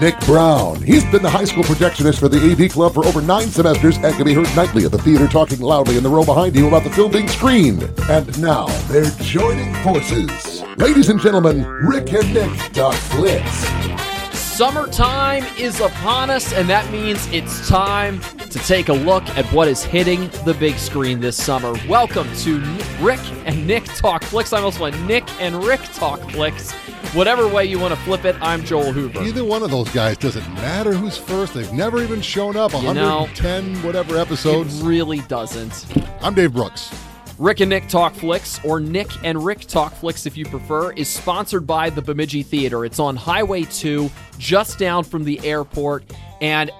Nick Brown. He's been the high school projectionist for the AV Club for over nine semesters and can be heard nightly at the theater talking loudly in the row behind you about the film being screened. And now they're joining forces. Ladies and gentlemen, Rick and Nick talk flicks. Summertime is upon us, and that means it's time to take a look at what is hitting the big screen this summer. Welcome to Rick and Nick Talk Flicks. I almost went Nick and Rick Talk Flicks. Whatever way you want to flip it, I'm Joel Hoover. Either one of those guys doesn't matter who's first. They've never even shown up. You know, 110 whatever It episodes. really doesn't. I'm Dave Brooks. Rick and Nick Talk Flicks, or Nick and Rick Talk Flicks if you prefer, is sponsored by the Bemidji Theater. It's on Highway 2, just down from the airport. And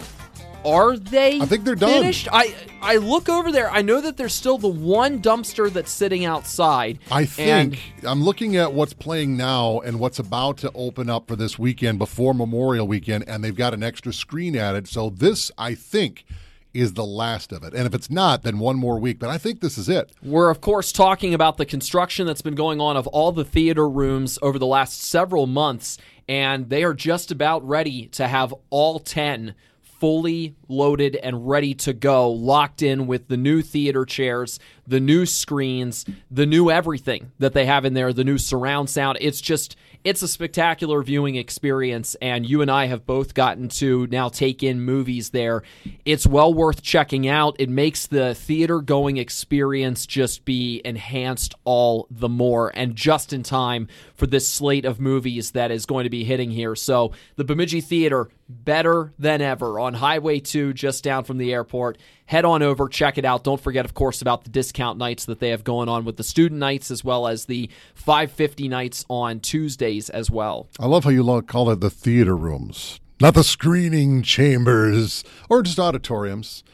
are they I think they're done. finished? I I look over there. I know that there's still the one dumpster that's sitting outside. I think I'm looking at what's playing now and what's about to open up for this weekend before Memorial Weekend, and they've got an extra screen added. So this, I think, is the last of it. And if it's not, then one more week. But I think this is it. We're, of course, talking about the construction that's been going on of all the theater rooms over the last several months, and they are just about ready to have all 10 fully loaded and ready to go, locked in with the new theater chairs, the new screens, the new everything that they have in there, the new surround sound. It's just. It's a spectacular viewing experience, and you and I have both gotten to now take in movies there. It's well worth checking out. It makes the theater going experience just be enhanced all the more, and just in time for this slate of movies that is going to be hitting here. So, the Bemidji Theater, better than ever on Highway 2, just down from the airport. Head on over, check it out. Don't forget, of course, about the discount nights that they have going on with the student nights as well as the 550 nights on Tuesdays as well. I love how you call it the theater rooms, not the screening chambers or just auditoriums,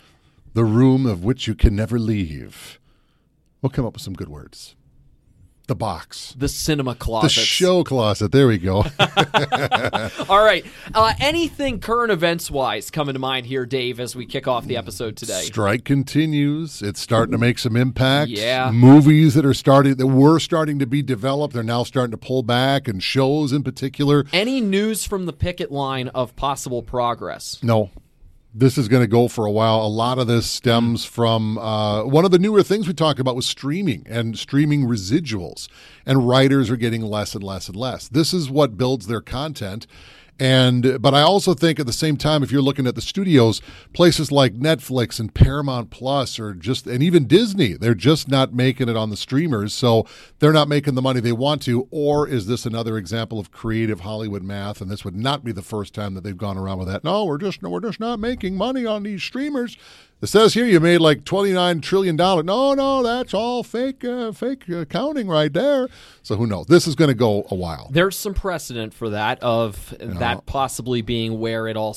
the room of which you can never leave. We'll come up with some good words. The box. The cinema closet, The show closet. There we go. All right. Uh, anything current events wise coming to mind here, Dave, as we kick off the episode today? Strike continues. It's starting to make some impact. Yeah. Movies that are starting that were starting to be developed, they're now starting to pull back, and shows in particular. Any news from the picket line of possible progress? No. This is going to go for a while. A lot of this stems from uh, one of the newer things we talked about was streaming and streaming residuals, and writers are getting less and less and less. This is what builds their content. And but I also think at the same time, if you're looking at the studios, places like Netflix and Paramount Plus or just and even Disney, they're just not making it on the streamers, so they're not making the money they want to. Or is this another example of creative Hollywood math? And this would not be the first time that they've gone around with that. No, we're just no, we're just not making money on these streamers. It says here you made like twenty nine trillion dollars. No, no, that's all fake, uh, fake accounting right there. So who knows? This is going to go a while. There's some precedent for that, of that possibly being where it all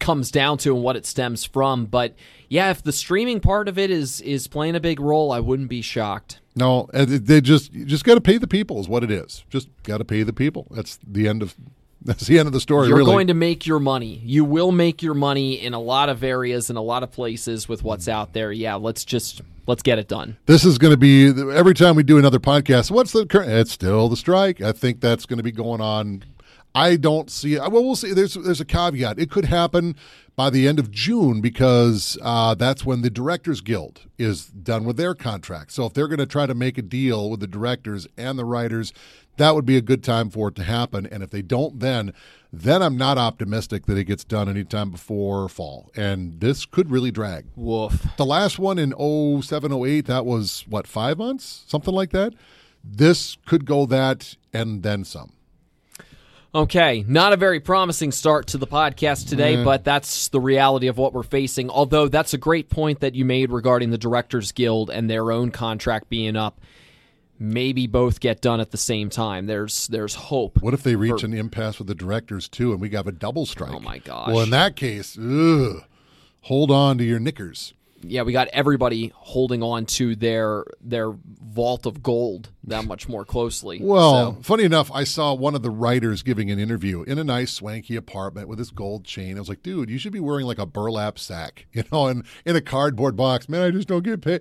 comes down to and what it stems from. But yeah, if the streaming part of it is is playing a big role, I wouldn't be shocked. No, they just you just got to pay the people is what it is. Just got to pay the people. That's the end of that's the end of the story. You're really. going to make your money. You will make your money in a lot of areas, and a lot of places with what's mm. out there. Yeah, let's just let's get it done. this is going to be every time we do another podcast. What's the current? It's still the strike. I think that's going to be going on. I don't see. Well, we'll see. There's there's a caveat. It could happen by the end of June because uh, that's when the Directors Guild is done with their contract. So if they're going to try to make a deal with the directors and the writers, that would be a good time for it to happen. And if they don't, then then I'm not optimistic that it gets done anytime before fall. And this could really drag. Woof. The last one in 07, 08, that was what, five months? Something like that? This could go that and then some. Okay, not a very promising start to the podcast today, mm. but that's the reality of what we're facing. Although that's a great point that you made regarding the Directors Guild and their own contract being up. Maybe both get done at the same time. There's there's hope. What if they reach an impasse with the directors too and we have a double strike? Oh, my gosh. Well, in that case, ugh, hold on to your knickers. Yeah, we got everybody holding on to their their vault of gold that much more closely. Well, So- funny enough, I saw one of the writers giving an interview in a nice swanky apartment with his gold chain. I was like, dude, you should be wearing like a burlap sack, you know, and in a cardboard box. Man, I just don't get paid.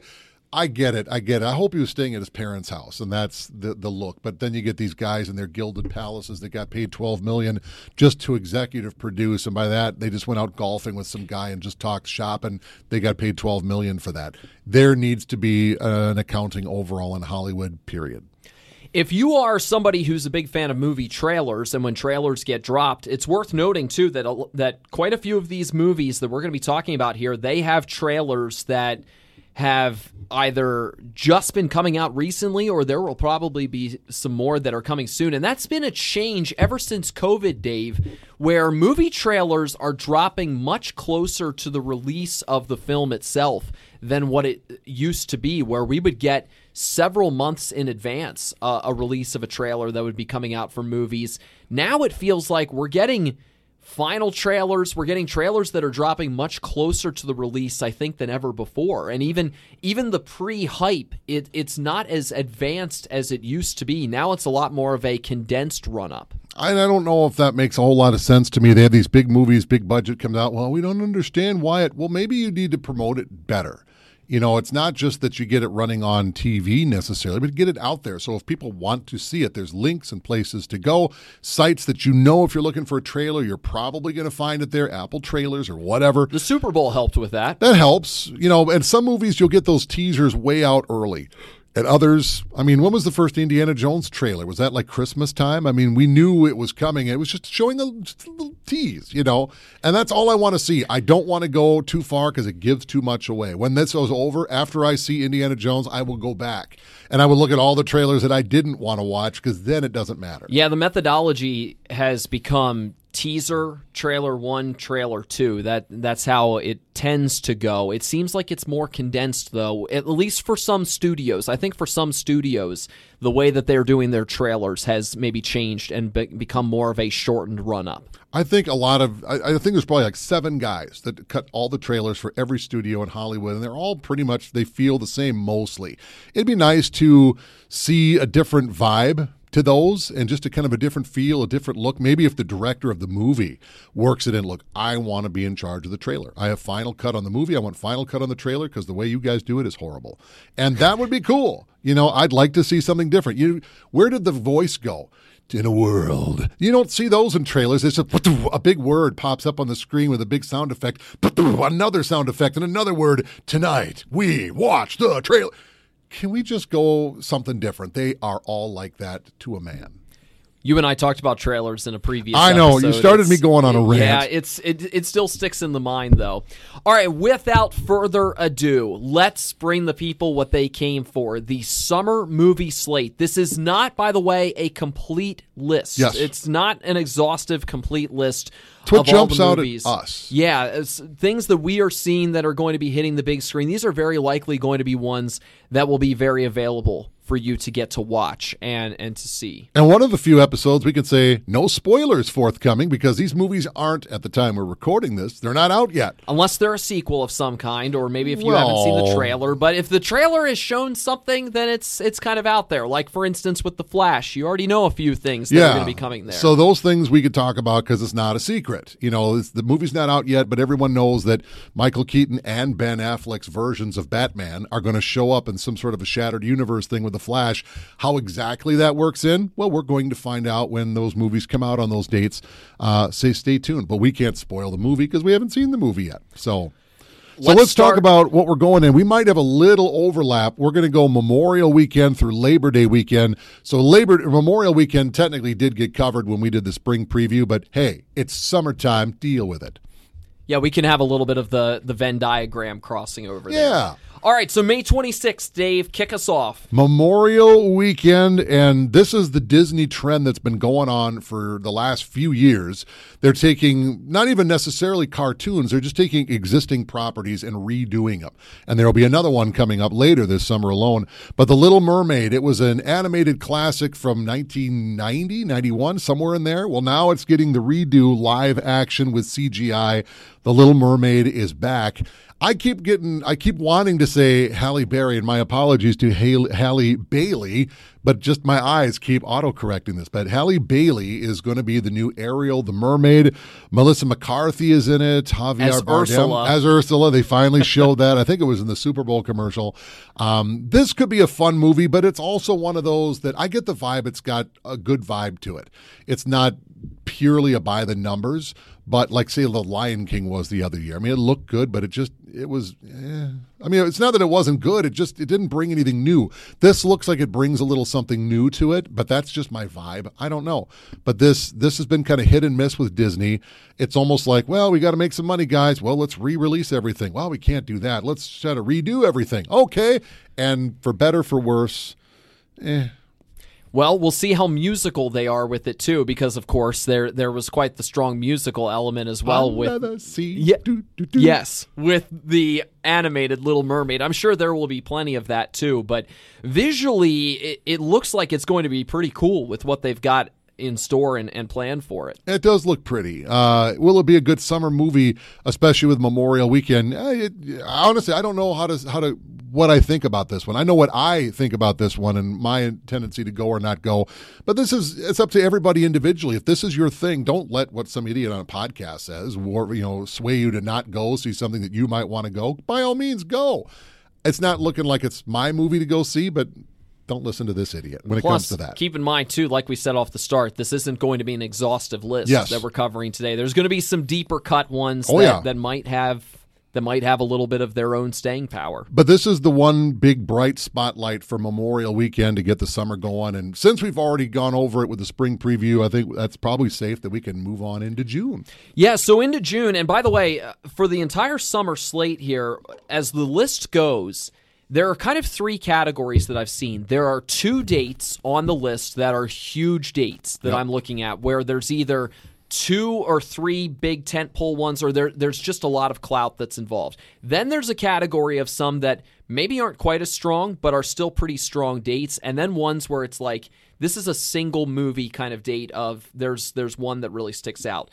I get it. I get it. I hope he was staying at his parents' house, and that's the the look. But then you get these guys in their gilded palaces that got paid twelve million just to executive produce, and by that they just went out golfing with some guy and just talked shop, and they got paid twelve million for that. There needs to be an accounting overall in Hollywood. Period. If you are somebody who's a big fan of movie trailers, and when trailers get dropped, it's worth noting too that that quite a few of these movies that we're going to be talking about here, they have trailers that have either just been coming out recently or there will probably be some more that are coming soon. And that's been a change ever since COVID, Dave, where movie trailers are dropping much closer to the release of the film itself than what it used to be, where we would get several months in advance uh, a release of a trailer that would be coming out for movies. Now it feels like we're getting final trailers we're getting trailers that are dropping much closer to the release i think than ever before and even even the pre-hype it, it's not as advanced as it used to be now it's a lot more of a condensed run-up I, I don't know if that makes a whole lot of sense to me. They have these big movies, big budget comes out. Well, we don't understand why it. Well, maybe you need to promote it better. You know, it's not just that you get it running on TV necessarily, but get it out there. So if people want to see it, there's links and places to go, sites that you know if you're looking for a trailer, you're probably going to find it there, Apple trailers or whatever. the super bowl helped with that That helps. You know, and some movies you'll get those teasers way out early. Others, I mean, when was the first Indiana Jones trailer? Was that like Christmas time? I mean, we knew it was coming. It was just showing a, just a little tease, you know? And that's all I want to see. I don't want to go too far because it gives too much away. When this goes over, after I see Indiana Jones, I will go back and I will look at all the trailers that I didn't want to watch because then it doesn't matter. Yeah, the methodology has become teaser, trailer 1, trailer 2. That that's how it tends to go. It seems like it's more condensed though, at least for some studios. I think for some studios, the way that they're doing their trailers has maybe changed and be- become more of a shortened run up. I think a lot of I, I think there's probably like seven guys that cut all the trailers for every studio in Hollywood, and they're all pretty much they feel the same mostly. It'd be nice to see a different vibe to those and just a kind of a different feel, a different look. Maybe if the director of the movie works it in, look, I want to be in charge of the trailer. I have final cut on the movie. I want final cut on the trailer because the way you guys do it is horrible. And that would be cool. You know, I'd like to see something different. You where did the voice go? in a world. You don't see those in trailers. It's just a big word pops up on the screen with a big sound effect, another sound effect, and another word. Tonight, we watch the trailer. Can we just go something different? They are all like that to a man. You and I talked about trailers in a previous. I know, you episode. started me going on a rant. Yeah, it's it, it still sticks in the mind though. All right, without further ado, let's bring the people what they came for: the summer movie slate. This is not, by the way, a complete list. Yes. it's not an exhaustive, complete list. It's what jumps out at us. Yeah, it's things that we are seeing that are going to be hitting the big screen. These are very likely going to be ones that will be very available for you to get to watch and and to see. And one of the few episodes we can say no spoilers forthcoming because these movies aren't at the time we're recording this. They're not out yet. Unless they're a sequel of some kind, or maybe if you haven't seen the trailer. But if the trailer has shown something, then it's it's kind of out there. Like for instance, with the Flash, you already know a few things that are going to be coming there. So those things we could talk about because it's not a secret. You know, it's, the movie's not out yet, but everyone knows that Michael Keaton and Ben Affleck's versions of Batman are going to show up in some sort of a shattered universe thing with the Flash. How exactly that works in? Well, we're going to find out when those movies come out on those dates. Uh, say stay tuned, but we can't spoil the movie because we haven't seen the movie yet. So. So Let's let's, talk about what we're going in. We might have a little overlap. We're going to go Memorial Weekend through Labor Day weekend. So Labor Memorial Weekend technically did get covered when we did the spring preview, but hey, it's summertime. Deal with it. yeah, we can have a little bit of the the Venn diagram crossing over there. Yeah. All right, so May 26th, Dave, kick us off. Memorial Weekend, and this is the Disney trend that's been going on for the last few years. They're taking not even necessarily cartoons, they're just taking existing properties and redoing them. And there will be another one coming up later this summer alone. But The Little Mermaid, it was an animated classic from 1990, 91, somewhere in there. Well, now it's getting the redo live action with CGI. The Little Mermaid is back. I keep getting, I keep wanting to say Halle Berry, and my apologies to Halle, Halle Bailey, but just my eyes keep auto-correcting this. But Halle Bailey is going to be the new Ariel, the mermaid. Melissa McCarthy is in it. Javier As Bardem Ursula. as Ursula. They finally showed that. I think it was in the Super Bowl commercial. Um, this could be a fun movie, but it's also one of those that I get the vibe. It's got a good vibe to it. It's not purely a by the numbers, but like say the Lion King was the other year. I mean, it looked good, but it just it was. Eh. I mean, it's not that it wasn't good. It just it didn't bring anything new. This looks like it brings a little something new to it, but that's just my vibe. I don't know, but this this has been kind of hit and miss with Disney. It's almost like, well, we got to make some money, guys. Well, let's re-release everything. Well, we can't do that. Let's try to redo everything. Okay, and for better for worse, eh. Well, we'll see how musical they are with it too, because of course there there was quite the strong musical element as well with Under the sea. Yeah. Do, do, do. Yes, with the animated Little Mermaid. I'm sure there will be plenty of that too, but visually, it, it looks like it's going to be pretty cool with what they've got in store and, and planned for it. It does look pretty. Uh, will it be a good summer movie, especially with Memorial Weekend? Uh, it, honestly, I don't know how to how to what I think about this one. I know what I think about this one and my tendency to go or not go. But this is it's up to everybody individually. If this is your thing, don't let what some idiot on a podcast says or you know sway you to not go see something that you might want to go. By all means, go. It's not looking like it's my movie to go see, but don't listen to this idiot when it comes to that. keep in mind too, like we said off the start, this isn't going to be an exhaustive list Yes. that we're covering today. There's going to be some deeper cut ones Oh, that, yeah. that might have that might have a little bit of their own staying power. But this is the one big bright spotlight for Memorial Weekend to get the summer going. And since we've already gone over it with the spring preview, I think that's probably safe that we can move on into June. Yeah, so into June, and by the way, uh, for the entire summer slate here, as the list goes, there are kind of three categories that I've seen. There are two dates on the list that are huge dates that I'm looking at, where there's either two or three big tentpole ones, or there, there's just a lot of clout that's involved. Then there's a category of some that maybe aren't quite as strong, but are still pretty strong dates, and then ones where it's like this is a single movie kind of date of there's there's one that really sticks out.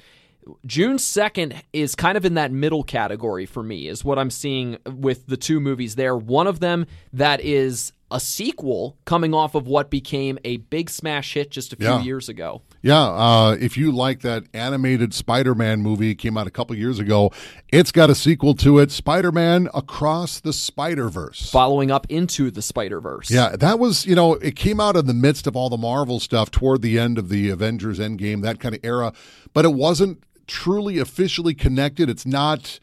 June 2nd is kind of in that middle category for me, is what I'm seeing with the two movies there. One of them that is a sequel coming off of what became a big smash hit just a few Yeah. years ago. Yeah, uh, if you like that animated Spider Man movie, came out a couple years ago, it's got a sequel to it Spider Man Across the Spider Verse. Following up into the Spider Verse. Yeah, that was, you know, it came out in the midst of all the Marvel stuff toward the end of the Avengers Endgame, that kind of era, but it wasn't truly officially connected. It's not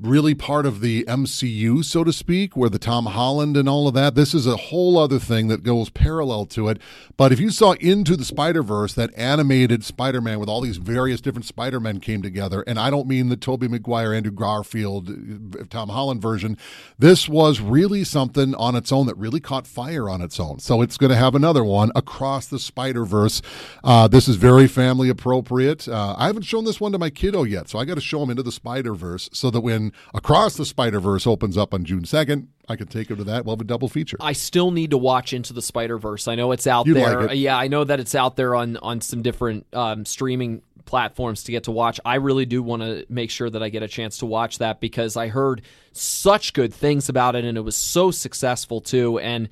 really part of the MCU, so to speak, where the Tom Holland and all of that. This is a whole other thing that goes parallel to it. But if you saw Into the Spider Verse, that animated Spider Man with all these various different Spider Men came together, and I don't mean the Tobey Maguire, Andrew Garfield, Tom Holland version. This was really something on its own that really caught fire on its own. So it's going to have another one across the Spider Verse. Uh, this is very family appropriate. Uh, I haven't shown this one to my kiddo yet, so I got to show him into the Spider Verse so that when Across the Spider Verse opens up on June 2nd, I can take him to that. We'll have a double feature. I still need to watch Into the Spider Verse. I know it's out You'd there. like it. Yeah, I know that it's out there on on some different um, streaming platforms to get to watch. I really do want to make sure that I get a chance to watch that because I heard such good things about it and it was so successful too. And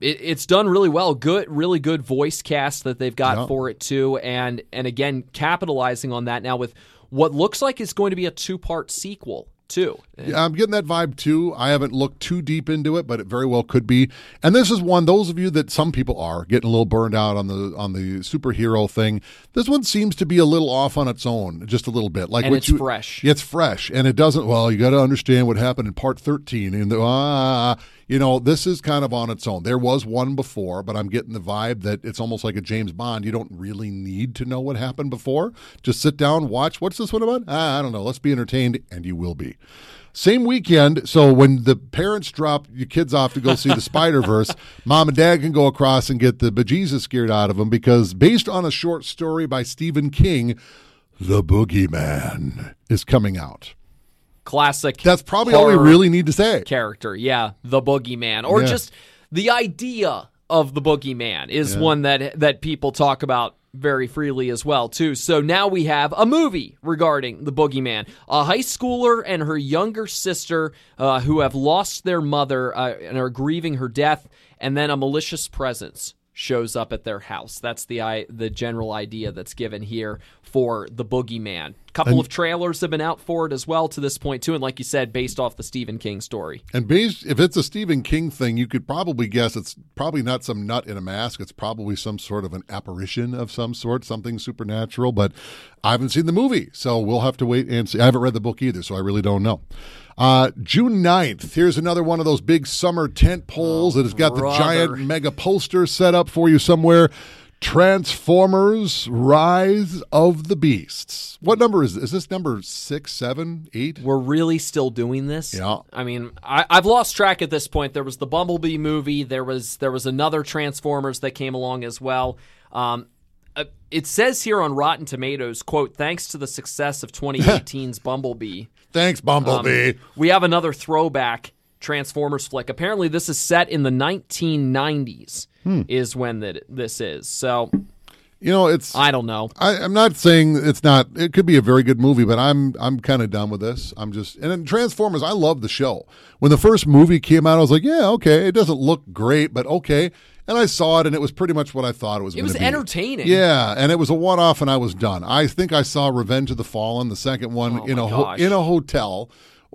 it, it's done really well. Good, really good voice cast that they've got Yeah. for it too. And and again, capitalizing on that now with what looks like is going to be a two part sequel too. Yeah, I'm getting that vibe too. I haven't looked too deep into it, but it very well could be. And this is one those of you that some people are getting a little burned out on the on the superhero thing. This one seems to be a little off on its own, just a little bit. Like And it's you- fresh. It's fresh, and it doesn't. Well, you got to understand what happened in part 13, and the, ah, you know, this is kind of on its own. There was one before, but I'm getting the vibe that it's almost like a James Bond. You don't really need to know what happened before. Just sit down, watch. What's this one about? Ah, I don't know. Let's be entertained, and you will be. Same weekend, so when the parents drop your kids off to go see the Spider Verse, mom and dad can go across and get the bejesus scared out of them because, based on a short story by Stephen King, The Boogeyman is coming out. Classic. That's probably all we really need to say. character. Yeah, the boogeyman, or Yeah. just the idea of the boogeyman is one that that people talk about very freely as well too. So now we have a movie regarding the boogeyman. A high schooler and her younger sister uh, who have lost their mother uh, and are grieving her death, and then a malicious presence shows up at their house. That's the I, the general idea that's given here for the boogeyman. A couple of trailers have been out for it as well to this point too, and like you said, based off the Stephen King story. And based, if it's a Stephen King thing, you could probably guess it's probably not some nut in a mask. It's probably some sort of an apparition of some sort, something supernatural. But I haven't seen the movie, so we'll have to wait and see. I haven't read the book either, so I really don't know. Uh, June 9th, here's another one of those big summer tent poles that has got brother. the giant mega poster set up for you somewhere. Transformers Rise of the Beasts. What number is this? Is this number six, seven, eight? We're really still doing this. Yeah. I mean, I, I've lost track at this point. There was the Bumblebee movie. There was there was another Transformers that came along as well. Um, uh, it says here on Rotten Tomatoes, "quote Thanks to the success of 2018's Bumblebee, Thanks, Bumblebee. Um, we have another throwback Transformers flick. Apparently, this is set in the 1990s. Hmm. Is when that this is. So you know, it's I don't know. I, I'm not saying it's not. It could be a very good movie, but I'm I'm kind of done with this. I'm just and then Transformers. I love the show. When the first movie came out, I was like, yeah, okay. It doesn't look great, but okay. And I saw it, and it was pretty much what I thought it was. It was be. entertaining. Yeah, and it was a one-off, and I was done. I think I saw Revenge of the Fallen, the second one, Oh in a ho- in a hotel.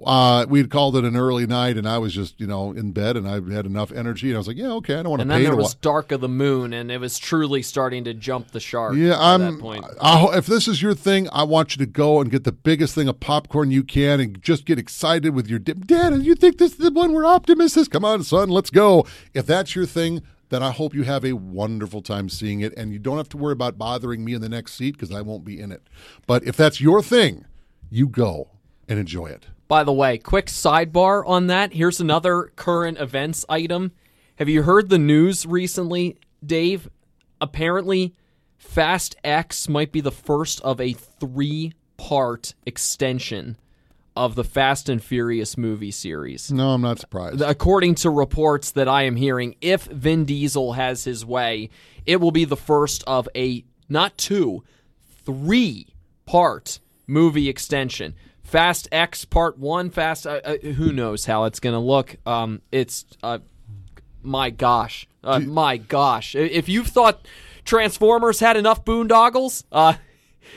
Uh, we'd called it an early night, and I was just you know in bed, and I had enough energy, and I was like, yeah, okay, I don't want to And pay then there was wa- Dark of the Moon, and it was truly starting to jump the shark. Yeah, at I'm. that point. I, if this is your thing, I want you to go and get the biggest thing of popcorn you can, and just get excited with your dip. Dad, you think this is the one where Optimus is? Come on, son, let's go. If that's your thing, then I hope you have a wonderful time seeing it, and you don't have to worry about bothering me in the next seat because I won't be in it. But if that's your thing, you go and enjoy it. By the way, quick sidebar on that. Here's another current events item. Have you heard the news recently, Dave? Apparently, Fast X might be the first of a three part extension of the Fast and Furious movie series. No, I'm not surprised. According to reports that I am hearing, if Vin Diesel has his way, it will be the first of a not two, three part movie extension. Fast X Part One, Fast. Uh, uh, who knows how it's going to look? Um, it's uh, my gosh, uh, my gosh. If you've thought Transformers had enough boondoggles, uh,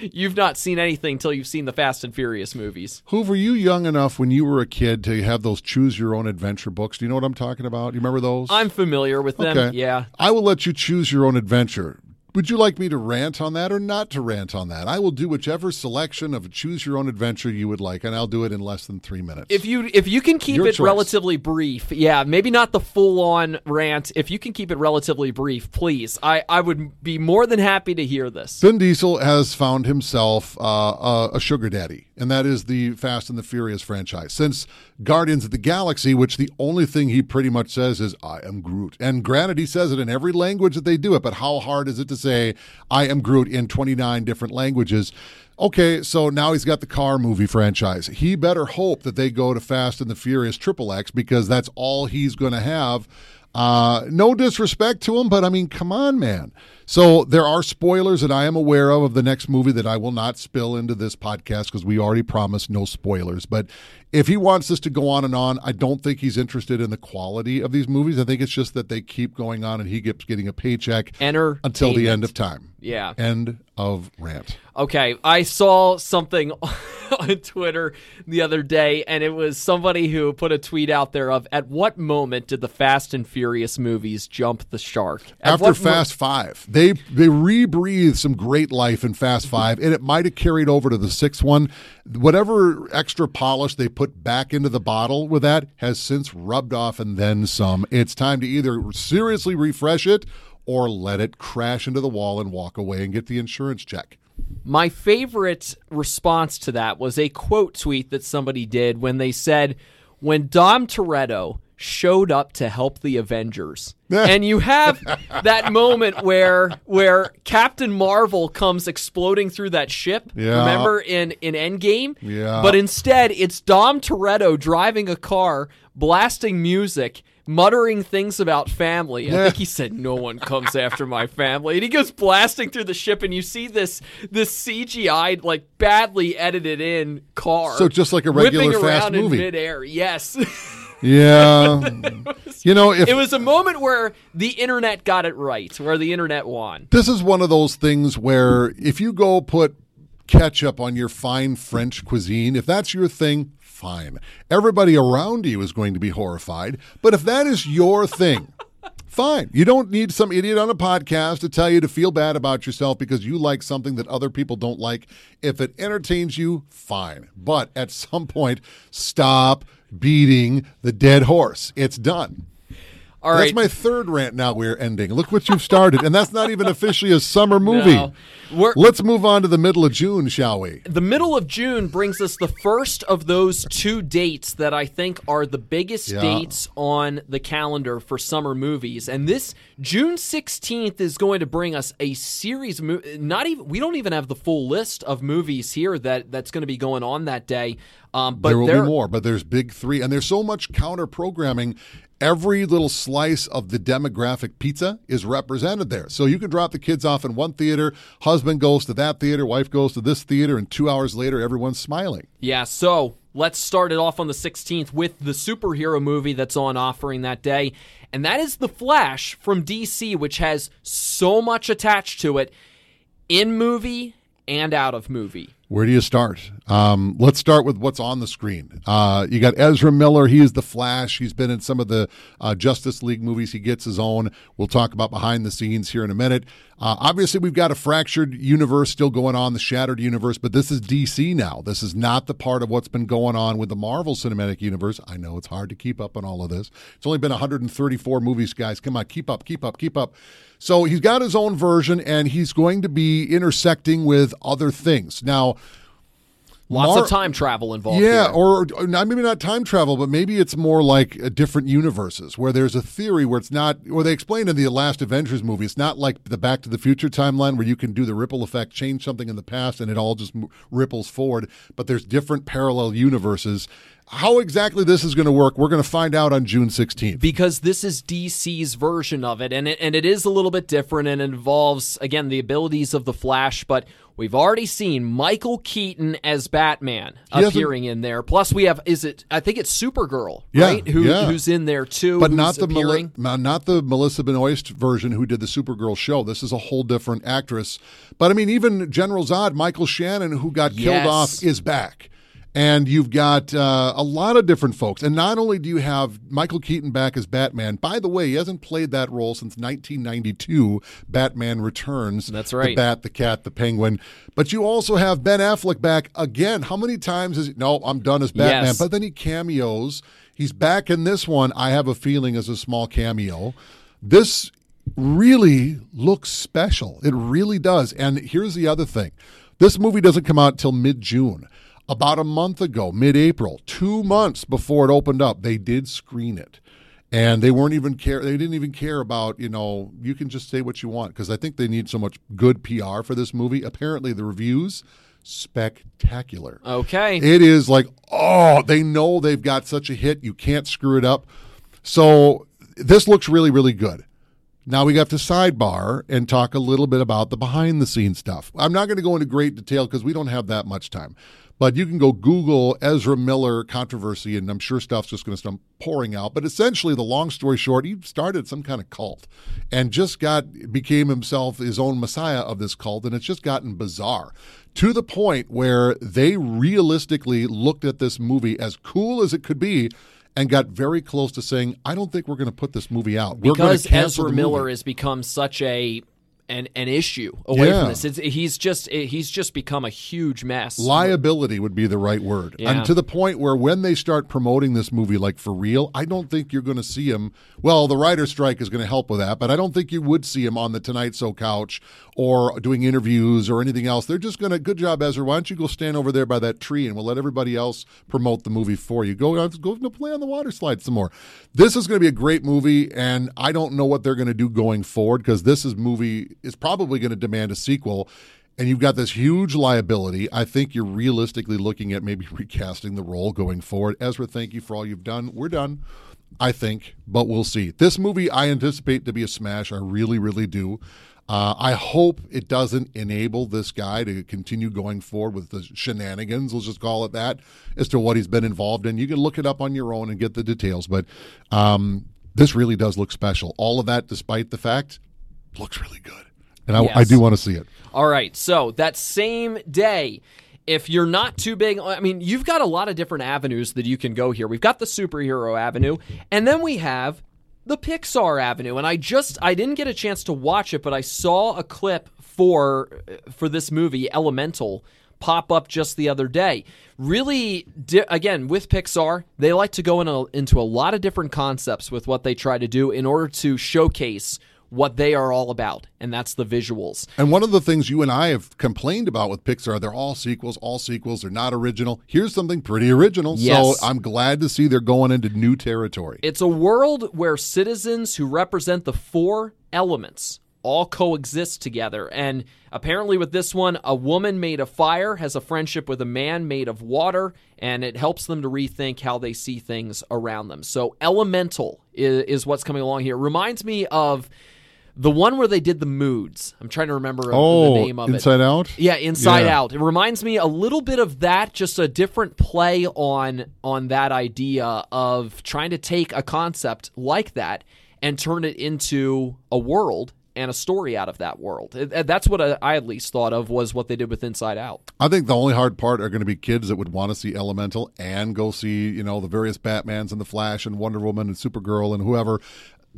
you've not seen anything till you've seen the Fast and Furious movies. Hoover, you young enough when you were a kid to have those choose your own adventure books? Do you know what I'm talking about? You remember those? I'm familiar with them. Okay. Yeah. I will let you choose your own adventure. Would you like me to rant on that or not to rant on that? I will do whichever selection of choose your own adventure you would like, and I'll do it in less than three minutes. If you if you can keep Your it choice. relatively brief, yeah, maybe not the full on rant. If you can keep it relatively brief, please. I I would be more than happy to hear this. Vin Diesel has found himself uh, a, a sugar daddy, and that is the Fast and the Furious franchise. Since Guardians of the Galaxy, which the only thing he pretty much says is "I am Groot," and granted, he says it in every language that they do it. But how hard is it to say "I am Groot" in twenty nine different languages? Okay, so now he's got the car movie franchise. He better hope that they go to Fast and the Furious Triple X because that's all he's going to have. Uh, no disrespect to him, but I mean, come on, man. So there are spoilers that I am aware of of the next movie that I will not spill into this podcast because we already promised no spoilers. But if he wants this to go on and on, I don't think he's interested in the quality of these movies. I think it's just that they keep going on and he keeps getting a paycheck until the end of time. Yeah. End of rant. Okay, I saw something on Twitter the other day, and it was somebody who put a tweet out there of at what moment did the Fast and Furious movies jump the shark? At After what mo- Fast Five, they they rebreathed some great life in Fast Five, and it might have carried over to the sixth one. Whatever extra polish they put back into the bottle with that has since rubbed off and then some. It's time to either seriously refresh it or let it crash into the wall and walk away and get the insurance check. My favorite response to that was a quote tweet that somebody did when they said, When Dom Toretto showed up to help the Avengers. and you have that moment where where Captain Marvel comes exploding through that ship. Yeah. Remember in in Endgame? Yeah. But instead, it's Dom Toretto driving a car, blasting music. Muttering things about family. I think he said, "No one comes after my family," and he goes blasting through the ship, and you see this this CGI like badly edited in car. So just like a regular fast around movie. in midair. Yes, Yeah. you know, if it was a moment where the internet got it right, where the internet won. this is one of those things where if you go put ketchup on your fine French cuisine, if that's your thing, fine. Everybody around you is going to be horrified. But if that is your thing, fine. You don't need some idiot on a podcast to tell you to feel bad about yourself because you like something that other people don't like. If it entertains you, fine. But at some point, stop beating the dead horse. It's done. All That's right, my third rant now we're ending. Look what you've started. And that's not even officially a summer movie. No. Let's move on to the middle of June, shall we? the middle of June brings us the first of those two dates that I think are the biggest Yeah. dates on the calendar for summer movies. And this June 16th is going to bring us a series mo- not even we don't even have the full list of movies here that that's going to be going on that day. Um, but there will there- be more, but there's big three. And there's so much counter programming. Every little slice of the demographic pizza is represented there. So you can drop the kids off in one theater, husband goes to that theater, wife goes to this theater, and two hours later, everyone's smiling. Yeah, so let's start it off on the 16th with the superhero movie that's on offering that day. And that is The Flash from DC, which has so much attached to it in movie and out of movie. Where do you start? Um, let's start with what's on the screen. Uh, you got Ezra Miller. He is the Flash. He's been in some of the uh, Justice League movies. He gets his own. We'll talk about behind the scenes here in a minute. Uh, obviously, we've got a fractured universe still going on, the shattered universe, but this is DC now. This is not the part of what's been going on with the Marvel Cinematic Universe. I know it's hard to keep up on all of this. It's only been 134 movies, guys. Come on, keep up, keep up, keep up. So he's got his own version, and he's going to be intersecting with other things. Now, Lots Mar- of time travel involved. yeah, here. or, or not, maybe not time travel, but maybe it's more like uh, different universes where there's a theory where it's not, or they explain in the last Avengers movie, it's not like the Back to the Future timeline where you can do the ripple effect, change something in the past, and it all just m- ripples forward. But there's different parallel universes. How exactly this is going to work, we're going to find out on June 16th. because this is DC's version of it, and it, and it is a little bit different, and involves again the abilities of the Flash. But we've already seen Michael Keaton as Batman hasn't- appearing in there. Plus, we have is it? I think it's Supergirl, Yeah, right? Who, yeah. Who's in there too? but not the Meli- not the Melissa Benoist version who did the Supergirl show. This is a whole different actress. But I mean, even General Zod, Michael Shannon, who got killed off, is back. And you've got uh, a lot of different folks. And not only do you have Michael Keaton back as Batman, by the way, he hasn't played that role since 1992. Batman Returns. That's right. The. Bat, the Cat, the Penguin. But you also have Ben Affleck back again. How many times is he? no? I'm done as Batman. Yes. But then he cameos. He's back in this one. I have a feeling as a small cameo. This really looks special. It really does. And here's the other thing: this movie doesn't come out till mid June. About a month ago, mid April, two months before it opened up, they did screen it. And they weren't even care. They didn't even care about you know. You can just say what you want because I think they need so much good PR for this movie. Apparently, the reviews spectacular. Okay, It is like, oh, they know they've got such a hit. You can't screw it up. So this looks really, really good. Now we got to sidebar and talk a little bit about the behind the scenes stuff. I'm not going to go into great detail because we don't have that much time. But you can go Google Ezra Miller controversy, and I'm sure stuff's just going to start pouring out. But essentially, the long story short, he started some kind of cult and just got became himself his own messiah of this cult, and it's just gotten bizarre to the point where they realistically looked at this movie as cool as it could be and got very close to saying, "I don't think we're going to put this movie out. Because Ezra Miller movie." has become such a an, an issue away Yeah. from this. It's, he's just he's just become a huge mess. Liability would be the right word. Yeah. And to the point where when they start promoting this movie like for real, I don't think you're going to see him. Well, the writer strike is going to help with that, but I don't think you would see him on the Tonight Show couch or doing interviews or anything else. They're just going to, good job, Ezra. Why don't you go stand over there by that tree and we'll let everybody else promote the movie for you. Go, go play on the water slide some more. This is going to be a great movie, and I don't know what they're going to do going forward because this is movie is probably going to demand a sequel and you've got this huge liability. I think you're realistically looking at maybe recasting the role going forward. Ezra, thank you for all you've done. We're done, I think, but we'll see. This movie I anticipate to be a smash. I really, really do. Uh, I hope it doesn't enable this guy to continue going forward with the shenanigans, let's just call it that, as to what he's been involved in. You can look it up on your own and get the details, but um, this really does look special. All of that, despite the fact, looks really good. And I, I do want to see it. All right. So that same day, if you're not too big, I mean, you've got a lot of different avenues that you can go here. We've got the superhero avenue, and then we have the Pixar avenue. And I just I didn't get a chance to watch it, but I saw a clip for for this movie Elemental pop up just the other day. Really, di- again, with Pixar, they like to go in a, into a lot of different concepts with what they try to do in order to showcase what they are all about, and that's the visuals. And one of the things you and I have complained about with Pixar, they're all sequels, all sequels, they're not original. Here's something pretty original. Yes. So I'm glad to see they're going into new territory. It's a world where citizens who represent the four elements all coexist together. And apparently, with this one, a woman made of fire has a friendship with a man made of water, and it helps them to rethink how they see things around them. So, Elemental is, is what's coming along here. Reminds me of the one where they did the moods. I'm trying to remember the oh, name of it. Inside Out? Yeah, Inside Yeah. Out. It reminds me a little bit of that, just a different play on on that idea of trying to take a concept like that and turn it into a world and a story out of that world. That's what I, I at least thought of was what they did with Inside Out. I think the only hard part are going to be kids that would want to see Elemental and go see, you know, the various Batmans and the Flash and Wonder Woman and Supergirl and whoever.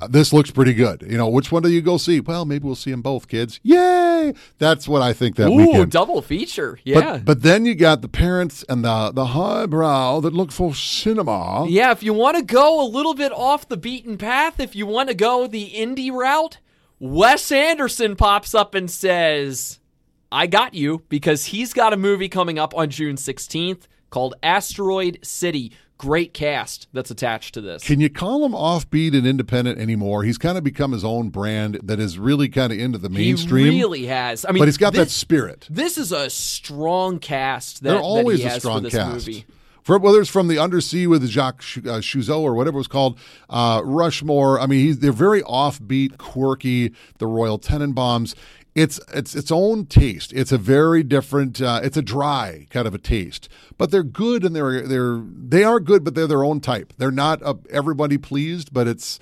Uh, This looks pretty good. You know, which one do you go see? Well, maybe we'll see them both, kids. Yay! That's what I think that Ooh, weekend. double feature. Yeah. But but then you got the parents and the the highbrow that look for cinema. Yeah, if you want to go a little bit off the beaten path, if you want to go the indie route, Wes Anderson pops up and says, I got you, because he's got a movie coming up on June 16th called Asteroid City. Great cast that's attached to this. Can you call him offbeat and independent anymore? He's kind of become his own brand that is really kind of into the mainstream. He really has. I mean, but he's got that spirit. This is a strong cast that, They're that always he a strong cast. movie. For, whether it's from the Undersea with Jacques uh, or whatever it was called, uh, Rushmore. I mean, they're very offbeat, quirky. The Royal Tenenbaums. It's it's its own taste. It's a very different. Uh, it's a dry kind of a taste, but they're good and they're they're they are good, but they're their own type. They're not uh, everybody pleased, but it's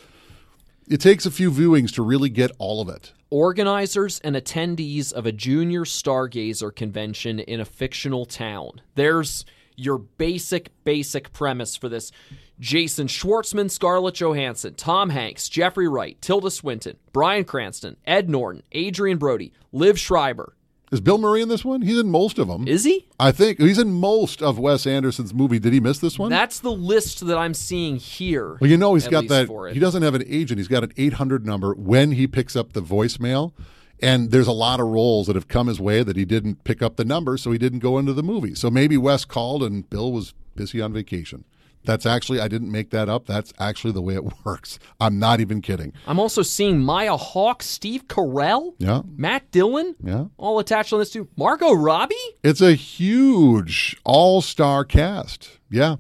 it takes a few viewings to really get all of it. organizers and attendees of a junior stargazer convention in a fictional town. There's your basic, basic premise for this. Jason Schwartzman, Scarlett Johansson, Tom Hanks, Jeffrey Wright, Tilda Swinton, Bryan Cranston, Ed Norton, Adrien Brody, Liev Schreiber. Is Bill Murray in this one? He's in most of them. Is he? I think he's in most of Wes Anderson's movie. Did he miss this one? That's the list that I'm seeing here. Well, you know, he's got that. He doesn't have an agent. He's got an 800 number when he picks up the voicemail. And there's a lot of roles that have come his way that he didn't pick up the number, so he didn't go into the movie. So maybe Wes called and Bill was busy on vacation. That's actually, I didn't make that up. That's actually the way it works. I'm not even kidding. I'm also seeing Maya Hawke, Steve Carell, Yeah. Matt Dillon, Yeah. all attached on this too. Margot Robbie, It's a huge all star cast. Yeah.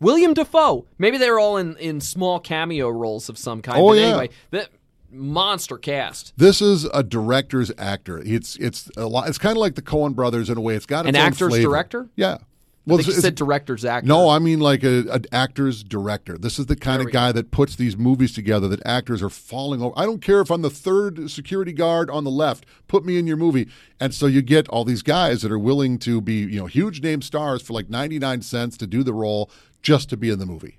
William Dafoe. Maybe they were all in, in small cameo roles of some kind. Oh, but yeah. anyway, that monster cast. This is a director's actor. It's it's a lot. It's kind of like the Coen Brothers in a way. It's got An actor's flavor. director? Yeah. Well, you said director's actor. No, I mean like a, an actor's director. This is the kind There of guy that puts these movies together that actors are falling over. I don't care if I'm the third security guard on the left. Put me in your movie. And so you get all these guys that are willing to be, you know, huge name stars for like 99 cents to do the role just to be in the movie.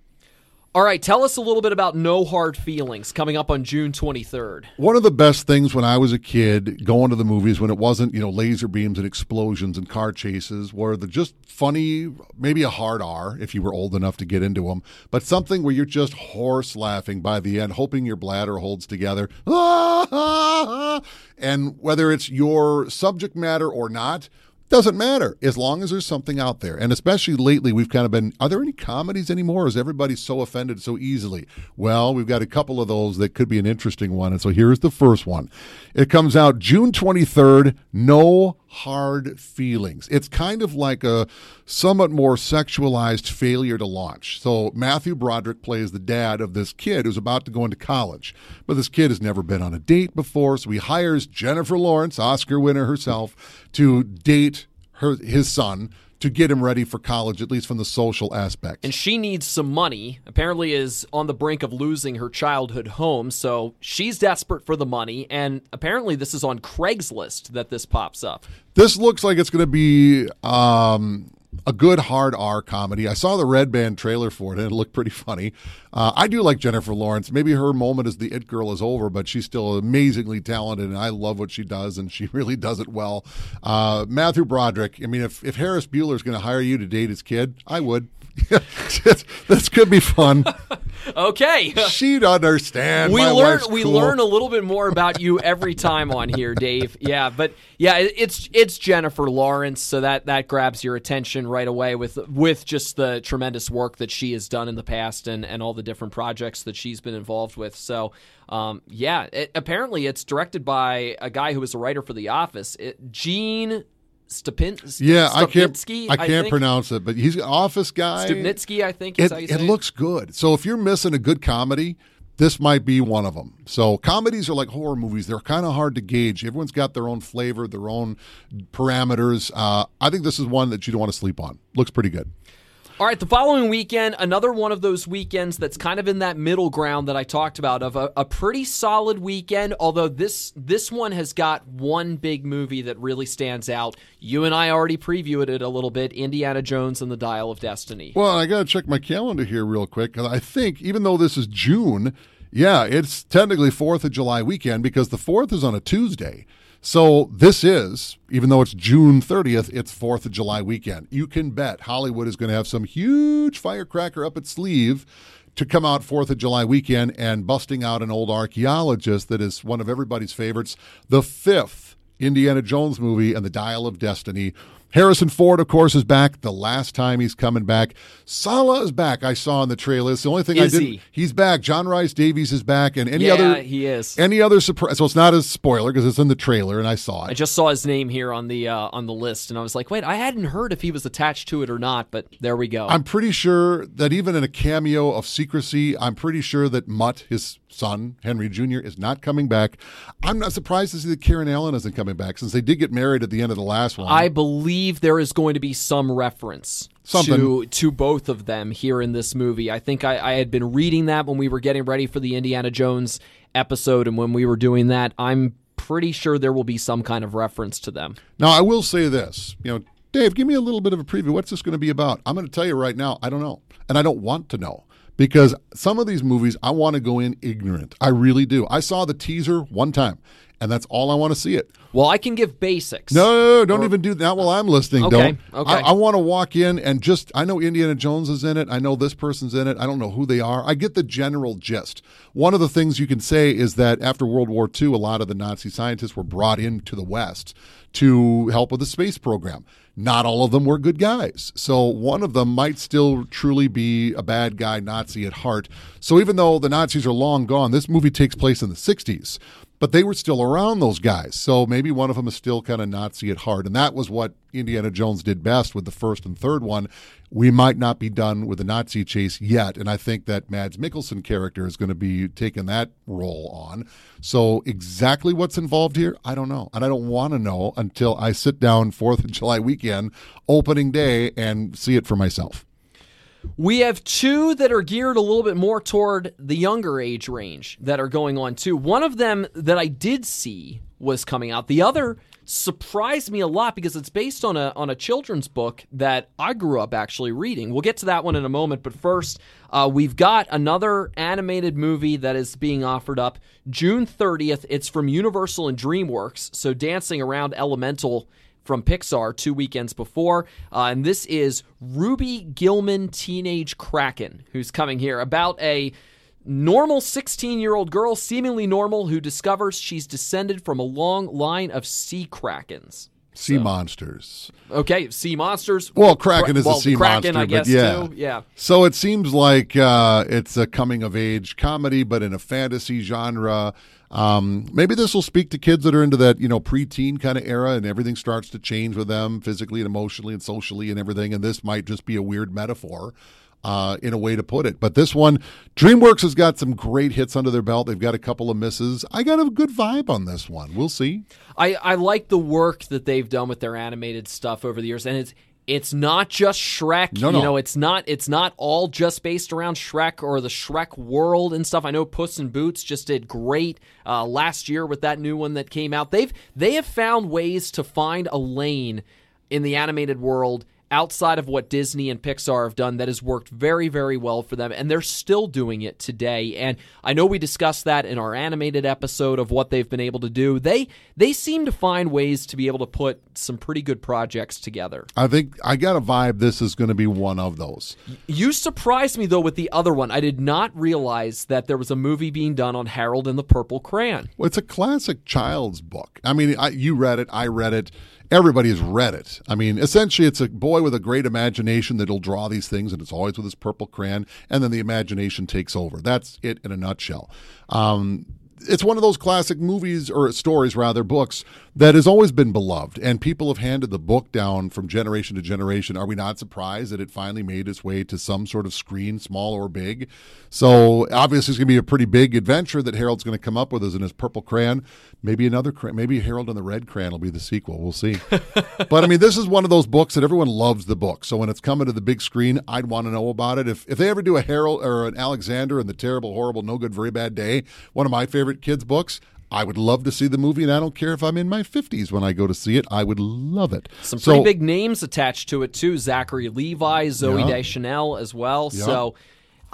All right, tell us a little bit about No Hard Feelings coming up on June 23rd. One of the best things when I was a kid going to the movies when it wasn't, you know, laser beams and explosions and car chases were the just funny, maybe a hard R if you were old enough to get into them, but something where you're just horse laughing by the end, hoping your bladder holds together. And whether it's your subject matter or not, doesn't matter as long as there's something out there. And especially lately, we've kind of been are there any comedies anymore? Is everybody so offended so easily? Well, we've got a couple of those that could be an interesting one. And so here's the first one. It comes out June 23rd. No hard feelings. It's kind of like a somewhat more sexualized failure to launch. So Matthew Broderick plays the dad of this kid who's about to go into college. But this kid has never been on a date before, so he hires Jennifer Lawrence, Oscar winner herself, to date her his son to get him ready for college, at least from the social aspect. And she needs some money. Apparently, is on the brink of losing her childhood home, so she's desperate for the money. And apparently, this is on Craigslist that this pops up. This looks like it's going to be um, a good hard R comedy. I saw the Red Band trailer for it, and it looked pretty funny. Uh, I do like Jennifer Lawrence. Maybe her moment as the It Girl is over, but she's still amazingly talented, and I love what she does, and she really does it well. Uh, Matthew Broderick. I mean, if if Ferris Bueller is going to hire you to date his kid, I would. this could be fun. Okay. She'd understand. We My learn we cool. learn a little bit more about you every time on here, Dave. Yeah, but yeah, it's it's Jennifer Lawrence, so that that grabs your attention right away with with just the tremendous work that she has done in the past and and all the different projects that she's been involved with. So, um, yeah, it, apparently it's directed by a guy who was a writer for The Office, it, Gene Stupin. Yeah, I can't. I can't think. pronounce it, but he's an office guy. Stupnitsky, I think is It, how you it looks good. So if you're missing a good comedy, this might be one of them. So comedies are like horror movies; they're kind of hard to gauge. Everyone's got their own flavor, their own parameters. Uh, I think this is one that you don't want to sleep on. Looks pretty good. All right, the following weekend, another one of those weekends that's kind of in that middle ground that I talked about of a, a pretty solid weekend. Although this this one has got one big movie that really stands out. You and I already previewed it a little bit: Indiana Jones and the Dial of Destiny. Well, I got to check my calendar here real quick because I think even though this is June, yeah, it's technically Fourth of July weekend because the fourth is on a Tuesday. So this is, even though it's June 30th, it's Fourth of July weekend. You can bet Hollywood is going to have some huge firecracker up its sleeve to come out Fourth of July weekend and busting out an old archaeologist that is one of everybody's favorites, the fifth Indiana Jones movie and the Dial of Destiny. Harrison Ford, of course, is back. The last time he's coming back. Sallah is back. I saw in the trailer. It's the only thing Is I didn't. he? He's back. John Rhys-Davies is back, and any yeah, other he is. any other surprise. So it's not a spoiler because it's in the trailer, and I saw it. I just saw his name here on the uh, on the list, and I was like, wait, I hadn't heard if he was attached to it or not, but there we go. I'm pretty sure that even in a cameo of secrecy, I'm pretty sure that Mutt, his son, Henry Jr., is not coming back. I'm not surprised to see that Karen Allen isn't coming back since they did get married at the end of the last one. I believe there is going to be some reference Something. to to both of them here in this movie. I think I, I had been reading that when we were getting ready for the Indiana Jones episode, and when we were doing that, I'm pretty sure there will be some kind of reference to them. Now, I will say this. You know, Dave, give me a little bit of a preview. What's this going to be about? I'm going to tell you right now, I don't know. And I don't want to know because some of these movies, I want to go in ignorant. I really do. I saw the teaser one time, and that's all I want to see it. Well, I can give basics. No, no, no, don't even do that while I'm listening. Okay, don't. okay. I, I want to walk in and just, I know Indiana Jones is in it. I know this person's in it. I don't know who they are. I get the general gist. One of the things you can say is that after World War II, a lot of the Nazi scientists were brought into the West to help with the space program. Not all of them were good guys. So one of them might still truly be a bad guy Nazi at heart. So even though the Nazis are long gone, this movie takes place in the 60s but they were still around those guys. So maybe one of them is still kind of Nazi at heart. And that was what Indiana Jones did best with the first and third one. We might not be done with the Nazi chase yet. And I think that Mads Mikkelsen character is going to be taking that role on. So exactly what's involved here, I don't know. And I don't want to know until I sit down 4th of July weekend, opening day, and see it for myself. We have two that are geared a little bit more toward the younger age range that are going on too. One of them that I did see was coming out. The other surprised me a lot because it's based on a on a children's book that I grew up actually reading. We'll get to that one in a moment, but first, uh, we've got another animated movie that is being offered up June 30th. It's from Universal and DreamWorks, so Dancing Around Elemental from Pixar two weekends before. Uh, and this is Ruby Gillman Teenage Kraken, who's coming here about a normal 16 year old girl, seemingly normal, who discovers she's descended from a long line of sea krakens. Sea monsters. Okay, sea monsters. Well, Kraken is well, a sea Kraken, monster, I guess, but yeah. too. Yeah. So it seems like uh, it's a coming of age comedy, but in a fantasy genre. Um, maybe this will speak to kids that are into that, you know, preteen kind of era, and everything starts to change with them physically and emotionally and socially and everything. And this might just be a weird metaphor. Uh, in a way to put it. But this one, DreamWorks has got some great hits under their belt. They've got a couple of misses. I got a good vibe on this one. We'll see. I, I like the work that they've done with their animated stuff over the years, and it's it's not just Shrek. No, you know, it's not it's not all just based around Shrek or the Shrek world and stuff. I know Puss in Boots just did great uh, last year with that new one that came out. They've they have found ways to find a lane in the animated world outside of what Disney and Pixar have done that has worked very, very well for them, and they're still doing it today. And I know we discussed that in our animated episode of what they've been able to do. They they seem to find ways to be able to put some pretty good projects together. I think I got a vibe this is going to be one of those. You surprised me though with the other one. I did not realize that there was a movie being done on Harold and the Purple Crayon. Well, it's a classic child's book. I mean, I, you read it, I read it. Everybody's read it. I mean, essentially, it's a boy with a great imagination that'll draw these things, and it's always with his purple crayon, and then the imagination takes over. That's it in a nutshell. Um, it's one of those classic movies or stories rather books that has always been beloved and people have handed the book down from generation to generation are we not surprised that it finally made its way to some sort of screen small or big so obviously it's going to be a pretty big adventure that harold's going to come up with as in his purple crayon maybe another maybe harold and the red crayon will be the sequel we'll see but i mean this is one of those books that everyone loves the book so when it's coming to the big screen i'd want to know about it if if they ever do a harold or an alexander and the terrible horrible no good very bad day one of my favorite kids books I would love to see the movie, and I don't care if I'm in my 50s when I go to see it. I would love it. Some So- pretty big names attached to it too. Zachary Levi, Zoe Yeah. Deschanel as well. Yeah. So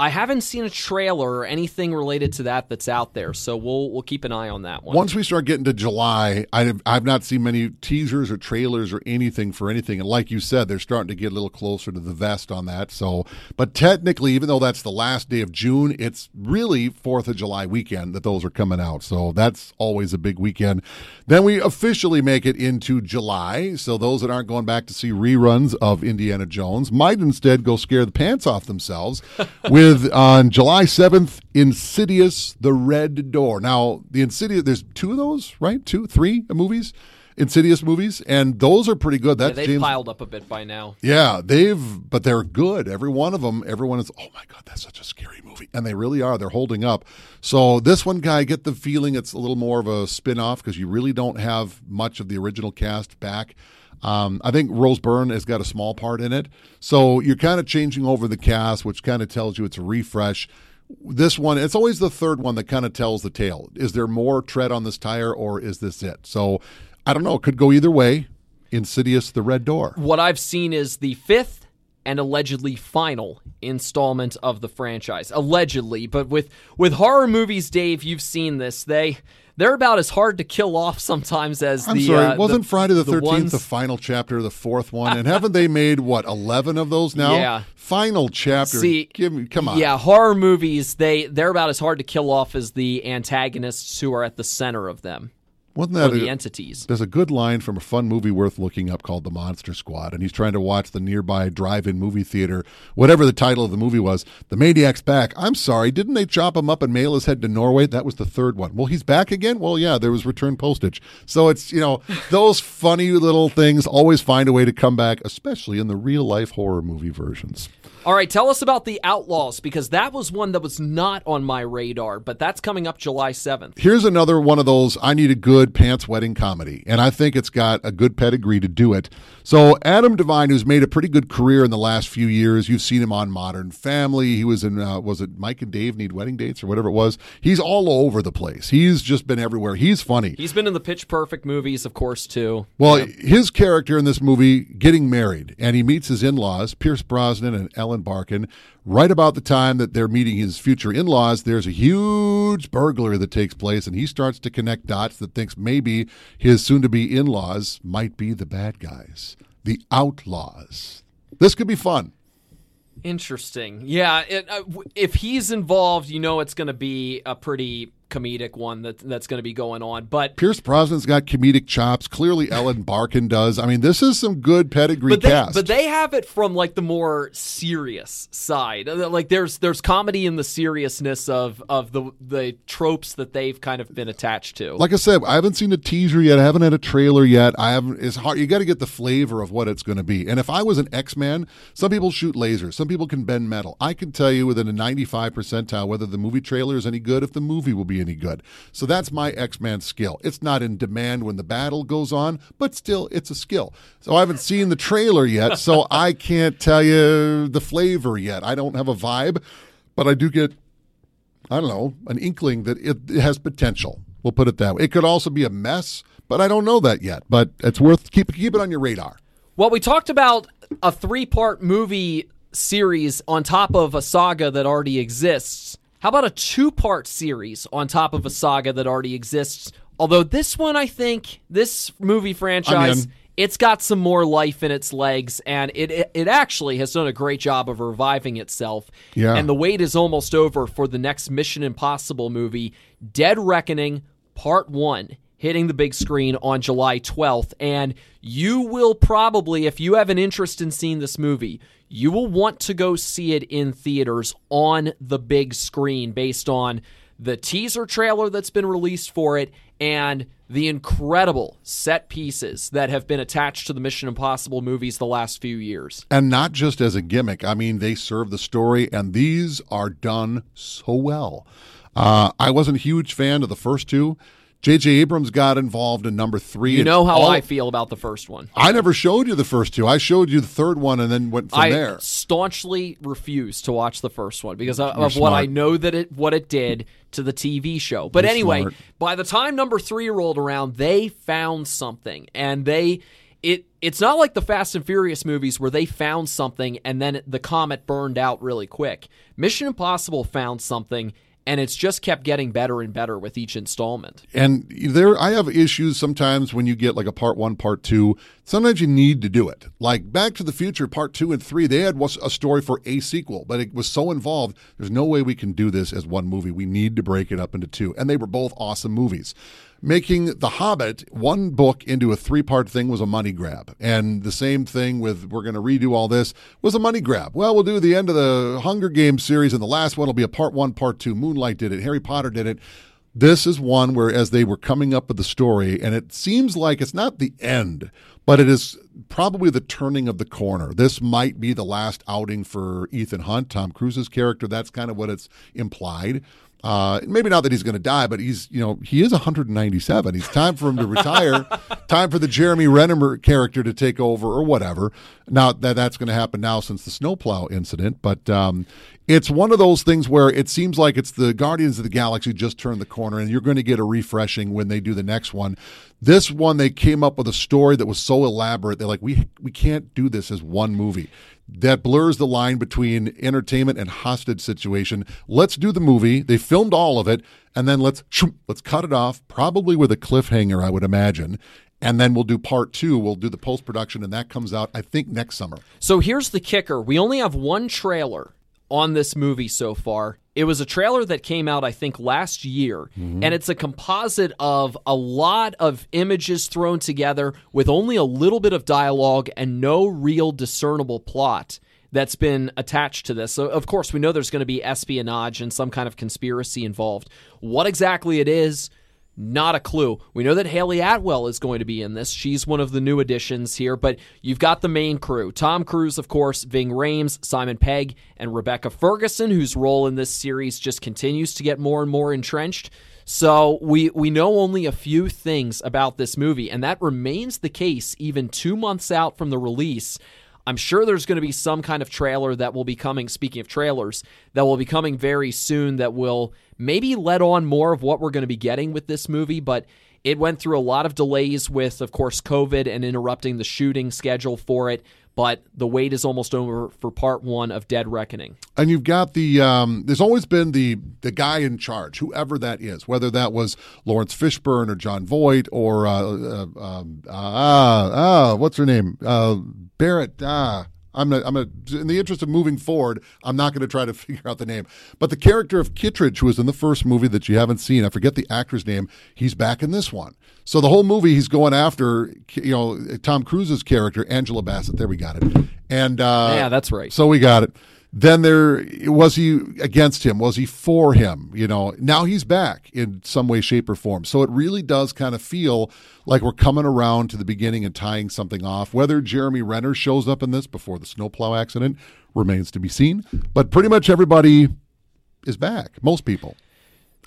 I haven't seen a trailer or anything related to that that's out there. So we'll we'll keep an eye on that one. Once we start getting to July, I've, I've not seen many teasers or trailers or anything for anything. And like you said, they're starting to get a little closer to the vest on that. So, but technically, even though that's the last day of June, it's really Fourth of July weekend that those are coming out. So that's always a big weekend. Then we officially make it into July. So those that aren't going back to see reruns of Indiana Jones might instead go scare the pants off themselves with on July seventh, Insidious: The Red Door. Now, the Insidious, there's two of those, right? Two, three movies, Insidious movies, and those are pretty good. yeah, That's they've James. piled up a bit by now. Yeah, they've, but they're good. Every one of them, everyone is, oh my God, that's such a scary movie. And they really are. They're holding up. So this one guy, I get the feeling it's a little more of a spin off because you really don't have much of the original cast back. Um, I think Rose Byrne has got a small part in it. So you're kind of changing over the cast, which kind of tells you it's a refresh. This one, it's always the third one that kind of tells the tale. Is there more tread on this tire or is this it? So I don't know. It could go either way. Insidious, the Red Door. What I've seen is the fifth and allegedly final installment of the franchise. Allegedly, but with with horror movies, Dave, you've seen this. They they're about as hard to kill off sometimes as I'm the. sorry, uh, wasn't the, Friday the Thirteenth ones- the final chapter, of the fourth one? And haven't they made what eleven of those now? Yeah. Final chapter. See, give me, come on. Yeah, horror movies they they're about as hard to kill off as the antagonists who are at the center of them wasn't that the a, entities. There's a good line from a fun movie worth looking up called The Monster Squad, and he's trying to watch the nearby drive-in movie theater, whatever the title of the movie was. The maniac's back. I'm sorry, didn't they chop him up and mail his head to Norway? That was the third one. Well, he's back again. Well, yeah, there was return postage. So it's you know those funny little things always find a way to come back, especially in the real life horror movie versions. All right, tell us about The Outlaws because that was one that was not on my radar, but that's coming up July 7th. Here's another one of those I need a good pants wedding comedy, and I think it's got a good pedigree to do it. So, Adam Devine, who's made a pretty good career in the last few years, you've seen him on Modern Family. He was in, uh, was it Mike and Dave Need Wedding Dates or whatever it was? He's all over the place. He's just been everywhere. He's funny. He's been in the Pitch Perfect movies, of course, too. Well, yeah. his character in this movie getting married, and he meets his in laws, Pierce Brosnan and Ellen Barkin. Right about the time that they're meeting his future in laws, there's a huge burglary that takes place, and he starts to connect dots that thinks maybe his soon to be in laws might be the bad guys, the outlaws. This could be fun. Interesting. Yeah, it, uh, if he's involved, you know it's going to be a pretty comedic one that that's going to be going on. But Pierce Brosnan's got comedic chops. Clearly, Ellen Barkin does. I mean, this is some good pedigree but they, cast. But they have it from like the more serious side. Uh, like there's there's comedy in the seriousness of of the the tropes that they've kind of been attached to. Like I said, I haven't seen a teaser yet. I haven't had a trailer yet. I haven't. It's hard. You got to get the flavor of what it's going to be. And if I was an X Man, some people shoot lasers. Some people can bend metal. I can tell you within a 95 percentile whether the movie trailer is any good. If the movie will be any good. So that's my X Man skill. It's not in demand when the battle goes on, but still, it's a skill. So I haven't seen the trailer yet, so I can't tell you the flavor yet. I don't have a vibe, but I do get, I don't know, an inkling that it, it has potential. We'll put it that way. It could also be a mess, but I don't know that yet. But it's worth keep keep it on your radar. Well, we talked about a three part movie series on top of a saga that already exists. How about a two part series on top of a saga that already exists? Although this one, I think, this movie franchise, it's got some more life in its legs, and it, it, it actually has done a great job of reviving itself. Yeah. And the wait is almost over for the next Mission Impossible movie, Dead Reckoning Part One hitting the big screen on July 12th. And you will probably, if you have an interest in seeing this movie, you will want to go see it in theaters on the big screen based on the teaser trailer that's been released for it and the incredible set pieces that have been attached to the Mission Impossible movies the last few years. And not just as a gimmick. I mean, they serve the story, and these are done so well. Uh, I wasn't a huge fan of the first two. J.J. Abrams got involved in number three. You know how all, I feel about the first one. I never showed you the first two. I showed you the third one and then went from there. I there. staunchly refused to watch the first one because of, of what I know that it what it did to the TV show. But You're anyway, smart. by the time number three rolled around, they found something, and they it it's not like the Fast and Furious movies where they found something and then the comet burned out really quick. Mission Impossible found something and it's just kept getting better and better with each installment. And there, I have issues sometimes when you get like a part one, part two. Sometimes you need to do it. Like Back to the Future, part two and three, they had a story for a sequel, but it was so involved. There's no way we can do this as one movie. We need to break it up into two. And they were both awesome movies making The Hobbit one book into a three part thing was a money grab. And the same thing with we're going to redo all this was a money grab. Well, we'll do the end of the Hunger Games series, and the last one will be a part one, part two. Moonlight did it, Harry Potter did it. This is one where, as they were coming up with the story, and it seems like it's not the end, but it is probably the turning of the corner. This might be the last outing for Ethan Hunt, Tom Cruise's character. That's kind of what it's implied. Uh, maybe not that he's going to die, but he's you know he is 197. He's time for him to retire. time for the Jeremy Renner character to take over or whatever. Now that that's going to happen now since the snowplow incident, but um, it's one of those things where it seems like it's the Guardians of the Galaxy just turned the corner, and you're going to get a refreshing when they do the next one. This one, they came up with a story that was so elaborate. They're like, we we can't do this as one movie that blurs the line between entertainment and hostage situation. Let's do the movie. They filmed all of it, and then let's let's cut it off, probably with a cliffhanger, I would imagine. And then we'll do part two. We'll do the post production, and that comes out, I think, next summer. So here's the kicker: we only have one trailer on this movie so far. It was a trailer that came out, I think, last year, mm-hmm. and it's a composite of a lot of images thrown together with only a little bit of dialogue and no real discernible plot that's been attached to this. So, of course, we know there's going to be espionage and some kind of conspiracy involved. What exactly it is, Not a clue. We know that Hayley Atwell is going to be in this. She's one of the new additions here, but you've got the main crew. Tom Cruise, of course, Ving Rhames, Simon Pegg, and Rebecca Ferguson, whose role in this series just continues to get more and more entrenched. So we we know only a few things about this movie, and that remains the case even two months out from the release. I'm sure there's going to be some kind of trailer that will be coming. Speaking of trailers, that will be coming very soon. That will maybe let on more of what we're going to be getting with this movie, but. It went through a lot of delays with, of course, COVID and interrupting the shooting schedule for it but the wait is almost over for part one of Dead Reckoning. And you've got the um, there's always been the the guy in charge, whoever that is, whether that was Laurence Fishburne or Jon Voight or uh, uh, ah ah what's her name uh, Barrett ah. I'm not, I'm a, in the interest of moving forward. I'm not going to try to figure out the name, but the character of Kittredge, who was in the first movie that you haven't seen, I forget the actor's name. He's back in this one. So the whole movie, he's going after you know Tom Cruise's character, Angela Bassett. There we got it. And uh, yeah, that's right. So we got it. Then there was he against him? Was he for him? You know, now he's back in some way, shape, or form. So it really does kind of feel like we're coming around to the beginning and tying something off. Whether Jeremy Renner shows up in this before the snowplow accident remains to be seen. But pretty much everybody is back. Most people.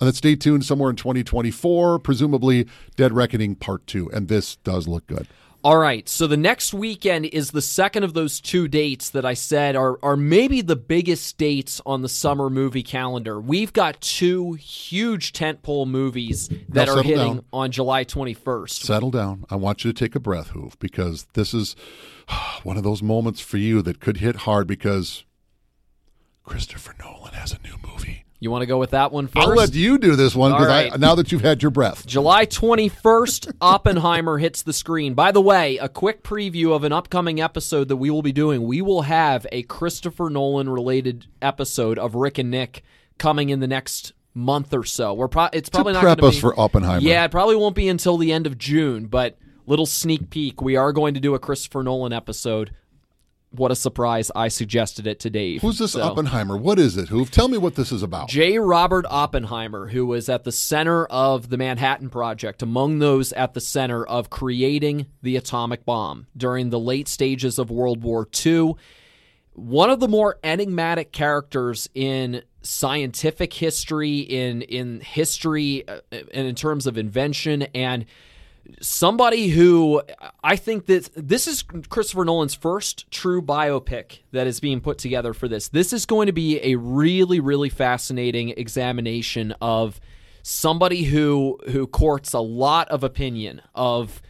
And then stay tuned somewhere in 2024, presumably Dead Reckoning Part 2. And this does look good. All right, so the next weekend is the second of those two dates that I said are, are maybe the biggest dates on the summer movie calendar. We've got two huge tentpole movies that Now are hitting down. on July 21st. Settle down. I want you to take a breath, Hoof, because this is one of those moments for you that could hit hard because Christopher Nolan has a new movie. You want to go with that one first? I'll let you do this one because right. I now that you've had your breath. July 21st, Oppenheimer hits the screen. By the way, a quick preview of an upcoming episode that we will be doing. We will have a Christopher Nolan related episode of Rick and Nick coming in the next month or so. We're pro- it's probably to not prep us be, for Oppenheimer. Yeah, it probably won't be until the end of June, but little sneak peek. We are going to do a Christopher Nolan episode. What a surprise! I suggested it to Dave. Who's this So- Oppenheimer? What is it, Hoove? Tell me what this is about. J. Robert Oppenheimer, who was at the center of the Manhattan Project, among those at the center of creating the atomic bomb during the late stages of World War II. One of the more enigmatic characters in scientific history, in in history, uh, and in terms of invention, and somebody who I think that this is Christopher Nolan's first true biopic that is being put together for this. This is going to be a really, really fascinating examination of somebody who who courts a lot of opinion of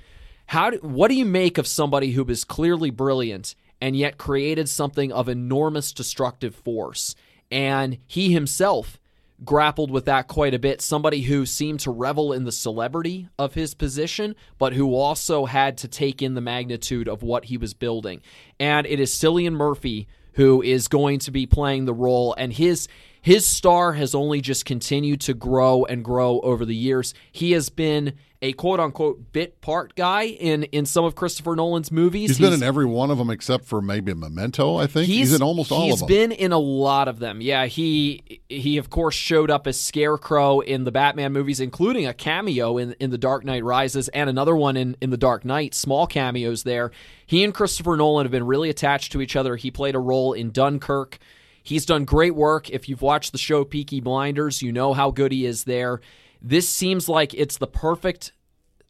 how do, what do you make of somebody who is clearly brilliant and yet created something of enormous destructive force and he himself grappled with that quite a bit. Somebody who seemed to revel in the celebrity of his position, but who also had to take in the magnitude of what he was building. And it is Cillian Murphy who is going to be playing the role, and his his star has only just continued to grow and grow over the years. He has been a quote unquote bit part guy in in some of Christopher Nolan's movies. he's been in every one of them except for maybe Memento. I think he's, in almost all of them. He's been in a lot of them. Yeah, he he of course showed up as Scarecrow in the Batman movies, including a cameo in in The Dark Knight Rises and another one in in The Dark Knight. Small cameos there. He and Christopher Nolan have been really attached to each other. He played a role in Dunkirk. He's done great work. If you've watched the show Peaky Blinders, you know how good he is there. This seems like it's the perfect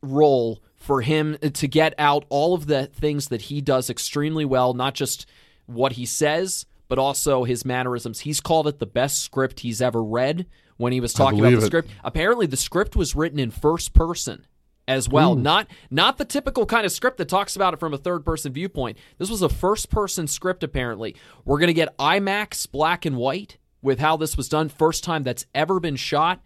role for him to get out all of the things that he does extremely well, not just what he says, but also his mannerisms. He's called it the best script he's ever read when he was talking about the it. script. Apparently, the script was written in first person as well. Hmm. Not not the typical kind of script that talks about it from a third person viewpoint. This was a first person script apparently. We're going to get IMAX black and white with how this was done first time that's ever been shot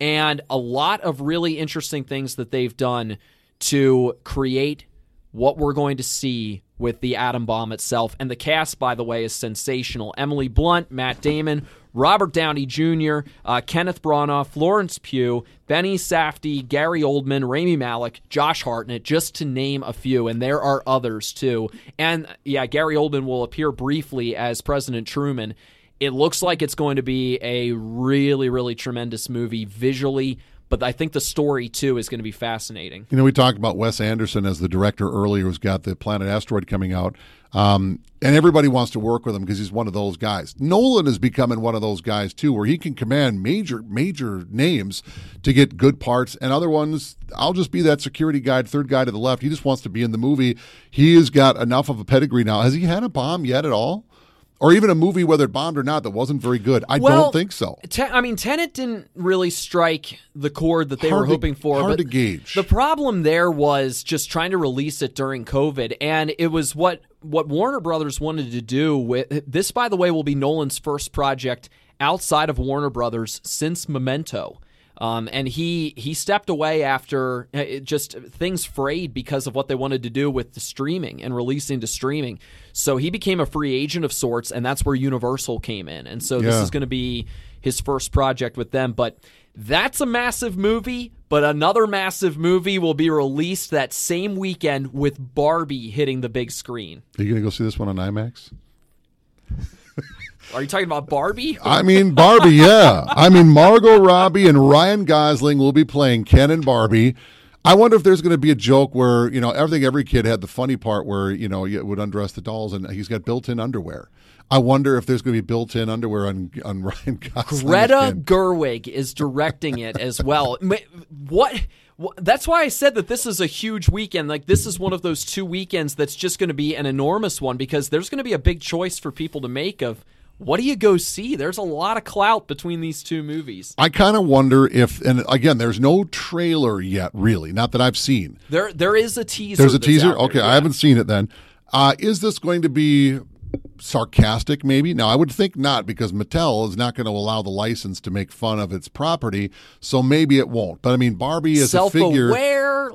and a lot of really interesting things that they've done to create what we're going to see with the atom bomb itself. And the cast, by the way, is sensational. Emily Blunt, Matt Damon, Robert Downey Jr., uh, Kenneth Branagh, Florence Pugh, Benny Safdie, Gary Oldman, Rami Malek, Josh Hartnett, just to name a few. And there are others too. And yeah, Gary Oldman will appear briefly as President Truman. It looks like it's going to be a really, really tremendous movie visually, but I think the story too is going to be fascinating. You know, we talked about Wes Anderson as the director earlier, who's got the Planet Asteroid coming out. Um, and everybody wants to work with him because he's one of those guys. Nolan is becoming one of those guys too, where he can command major, major names to get good parts, and other ones, I'll just be that security guy, third guy to the left. He just wants to be in the movie. He has got enough of a pedigree now. Has he had a bomb yet at all? Or even a movie, whether it bombed or not, that wasn't very good. I Well, don't think so. Ten, I mean, Tenet didn't really strike the chord that they Hard were to- hoping for. hard but to gauge. The problem there was just trying to release it during COVID, and it was what what Warner Brothers wanted to do. With this, by the way, will be Nolan's first project outside of Warner Brothers since Memento. Um, and he he stepped away after uh, just things frayed because of what they wanted to do with the streaming and releasing to streaming. So he became a free agent of sorts, and that's where Universal came in. And so this is going to be his first project with them. But that's a massive movie. But another massive movie will be released that same weekend with Barbie hitting the big screen. Are you going to go see this one on IMAX? Are you talking about Barbie? I mean, Barbie, yeah. I mean, Margot Robbie and Ryan Gosling will be playing Ken and Barbie. I wonder if there's going to be a joke where, you know, everything every kid had the funny part where, you know, you would undress the dolls and he's got built in underwear. I wonder if there's going to be built in underwear on, on Ryan Gosling. Greta Gerwig is directing it as well. What- That's why I said that this is a huge weekend. Like this is one of those two weekends that's just going to be an enormous one because there's going to be a big choice for people to make of what do you go see. There's a lot of clout between these two movies. I kind of wonder if, and again, there's no trailer yet, really, not that I've seen. There, there is a teaser. There's a teaser? Okay, yeah. I haven't seen it then. Uh, is this going to be sarcastic, maybe? Now, I would think not because Mattel is not going to allow the license to make fun of its property, so maybe it won't. But I mean, Barbie is a figure.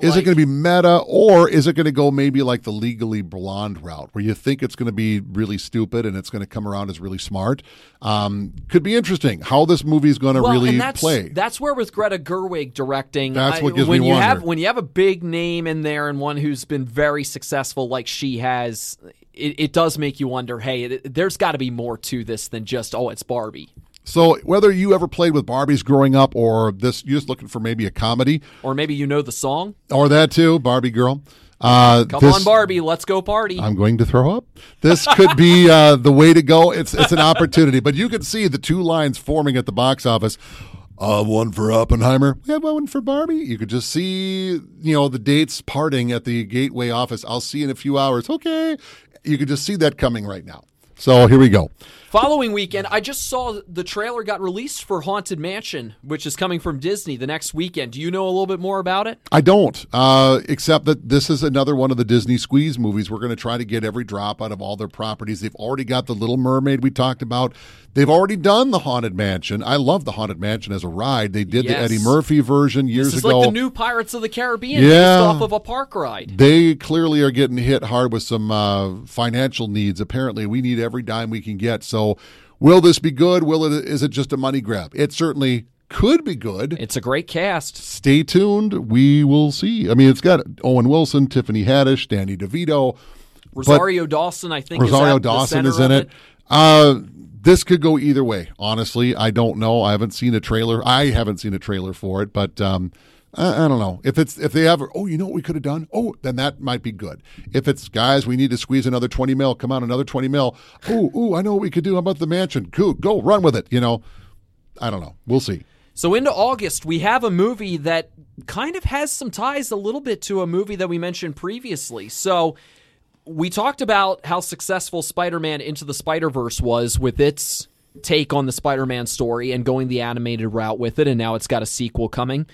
Is it going to be meta or is it going to go maybe like the legally blonde route where you think it's going to be really stupid and it's going to come around as really smart? Um, could be interesting how this movie is going to well, really and that's, play. That's where with Greta Gerwig directing, That's what gives when me you wonder. have when you have a big name in there and one who's been very successful like she has. It, it does make you wonder. Hey, it, there's got to be more to this than just oh, it's Barbie, so whether you ever played with Barbies growing up or this, you're just looking for maybe a comedy or maybe you know the song. or that too, Barbie girl. Uh, Come this- on, Barbie, let's go party. I'm going to throw up. This could be uh, the way to go. It's it's an opportunity, but you can see the two lines forming at the box office. Uh, one for Oppenheimer. We have one for Barbie. You could just see, you know, the dates parting at the Gateway office. I'll see in a few hours. Okay, you could just see that coming right now. So here we go. Following weekend, I just saw the trailer got released for Haunted Mansion, which is coming from Disney the next weekend. Do you know a little bit more about it? I don't, uh, except that this is another one of the Disney squeeze movies. We're going to try to get every drop out of all their properties. They've already got the Little Mermaid we talked about. They've already done the Haunted Mansion. I love the Haunted Mansion as a ride. They did Yes. the Eddie Murphy version years This is ago. like the new Pirates of the Caribbean, Yeah. based off of a park ride. they clearly are getting hit hard with some uh, financial needs. Apparently, we need every dime we can get. So, will this be good? Will it? Is it just a money grab? It certainly could be good. It's a great cast. stay tuned. We will see. I mean, it's got Owen Wilson, Tiffany Haddish, Danny DeVito. Rosario Dawson, I think. Rosario is Dawson is in of it. Uh, this could go either way. Honestly, I don't know. I haven't seen a trailer. I haven't seen a trailer for it, but um, I, I don't know if it's if they ever. Oh, you know what we could have done? Oh, then that might be good. If it's guys, we need to squeeze another twenty mil. Come on, another twenty mil. Oh, ooh, I know what we could do. How about the mansion? Cool, go run with it. You know, I don't know. We'll see. So into August, we have a movie that kind of has some ties a little bit to a movie that we mentioned previously. So we talked about how successful Spider-Man Into the Spider-Verse was with its take on the Spider-Man story and going the animated route with it, and now it's got a sequel coming.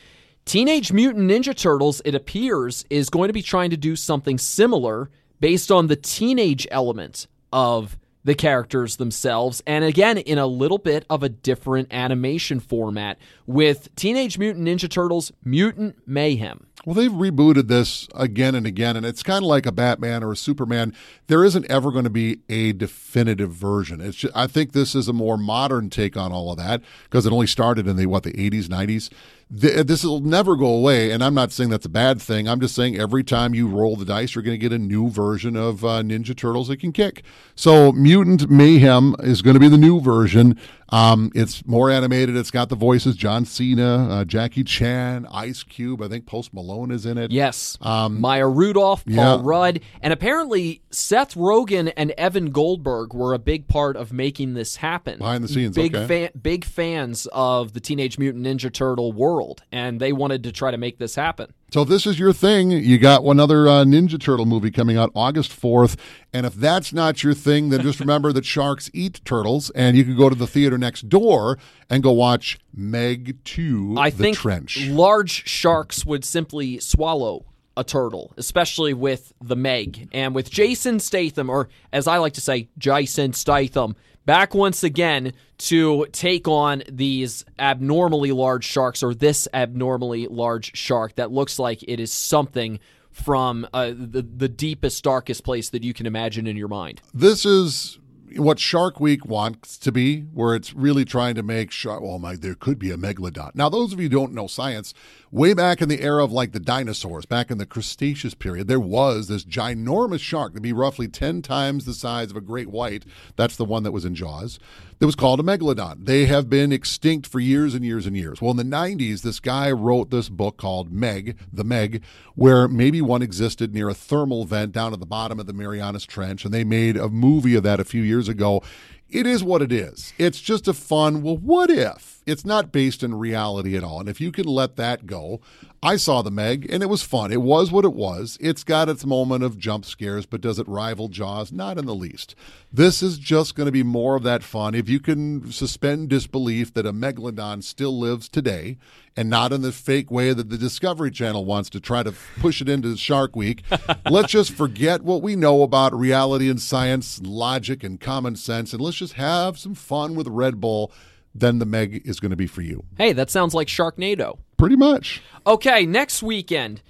Teenage Mutant Ninja Turtles, it appears, is going to be trying to do something similar based on the teenage element of the characters themselves, and again, in a little bit of a different animation format with Teenage Mutant Ninja Turtles Mutant Mayhem. Well, they've rebooted this again and again, and it's kind of like a Batman or a Superman. There isn't ever going to be a definitive version. It's just, I think this is a more modern take on all of that because it only started in the what the 80s, 90s. Th- this will never go away. And I'm not saying that's a bad thing. I'm just saying every time you roll the dice, you're going to get a new version of uh, Ninja Turtles that can kick. So Mutant Mayhem is going to be the new version. Um, it's more animated. It's got the voices John Cena, uh, Jackie Chan, Ice Cube. I think Post Malone is in it. Yes. Maya Rudolph, Paul yeah. Rudd, and apparently Seth Rogen and Evan Goldberg were a big part of making this happen. Behind the scenes, big okay. fan, big fans of the Teenage Mutant Ninja Turtle world, and they wanted to try to make this happen. So if this is your thing, you got one other uh, Ninja Turtle movie coming out August 4th. And if that's not your thing, then just remember that sharks eat turtles, and you can go to the theater next door and go watch Meg 2 I The think Trench. large sharks would simply swallow a turtle, especially with the Meg and with Jason Statham, or as I like to say, Jason Statham, back once again to take on these abnormally large sharks or this abnormally large shark that looks like it is something from uh, the the deepest, darkest place that you can imagine in your mind. This is what Shark Week wants to be, where it's really trying to make shark. Oh my, there could be a megalodon. Now, those of you who don't know science, way back in the era of like the dinosaurs, back in the Cretaceous period, there was this ginormous shark to be roughly ten times the size of a great white. That's the one that was in Jaws. That was called a megalodon. They have been extinct for years and years and years. Well, in the 90s, this guy wrote this book called Meg, the Meg, where maybe one existed near a thermal vent down at the bottom of the Marianas Trench, and they made a movie of that a few years ago. It is what it is. It's just a fun, well, what if? It's not based in reality at all. And if you can let that go, I saw the Meg and it was fun. It was what it was. It's got its moment of jump scares, but does it rival Jaws? Not in the least. This is just going to be more of that fun. If you can suspend disbelief that a megalodon still lives today and not in the fake way that the Discovery Channel wants to try to push it into Shark Week, let's just forget what we know about reality and science, logic and common sense, and let's just have some fun with Red Bull. Then the Meg is going to be for you. Hey, that sounds like Sharknado. Pretty much. Okay, next weekend,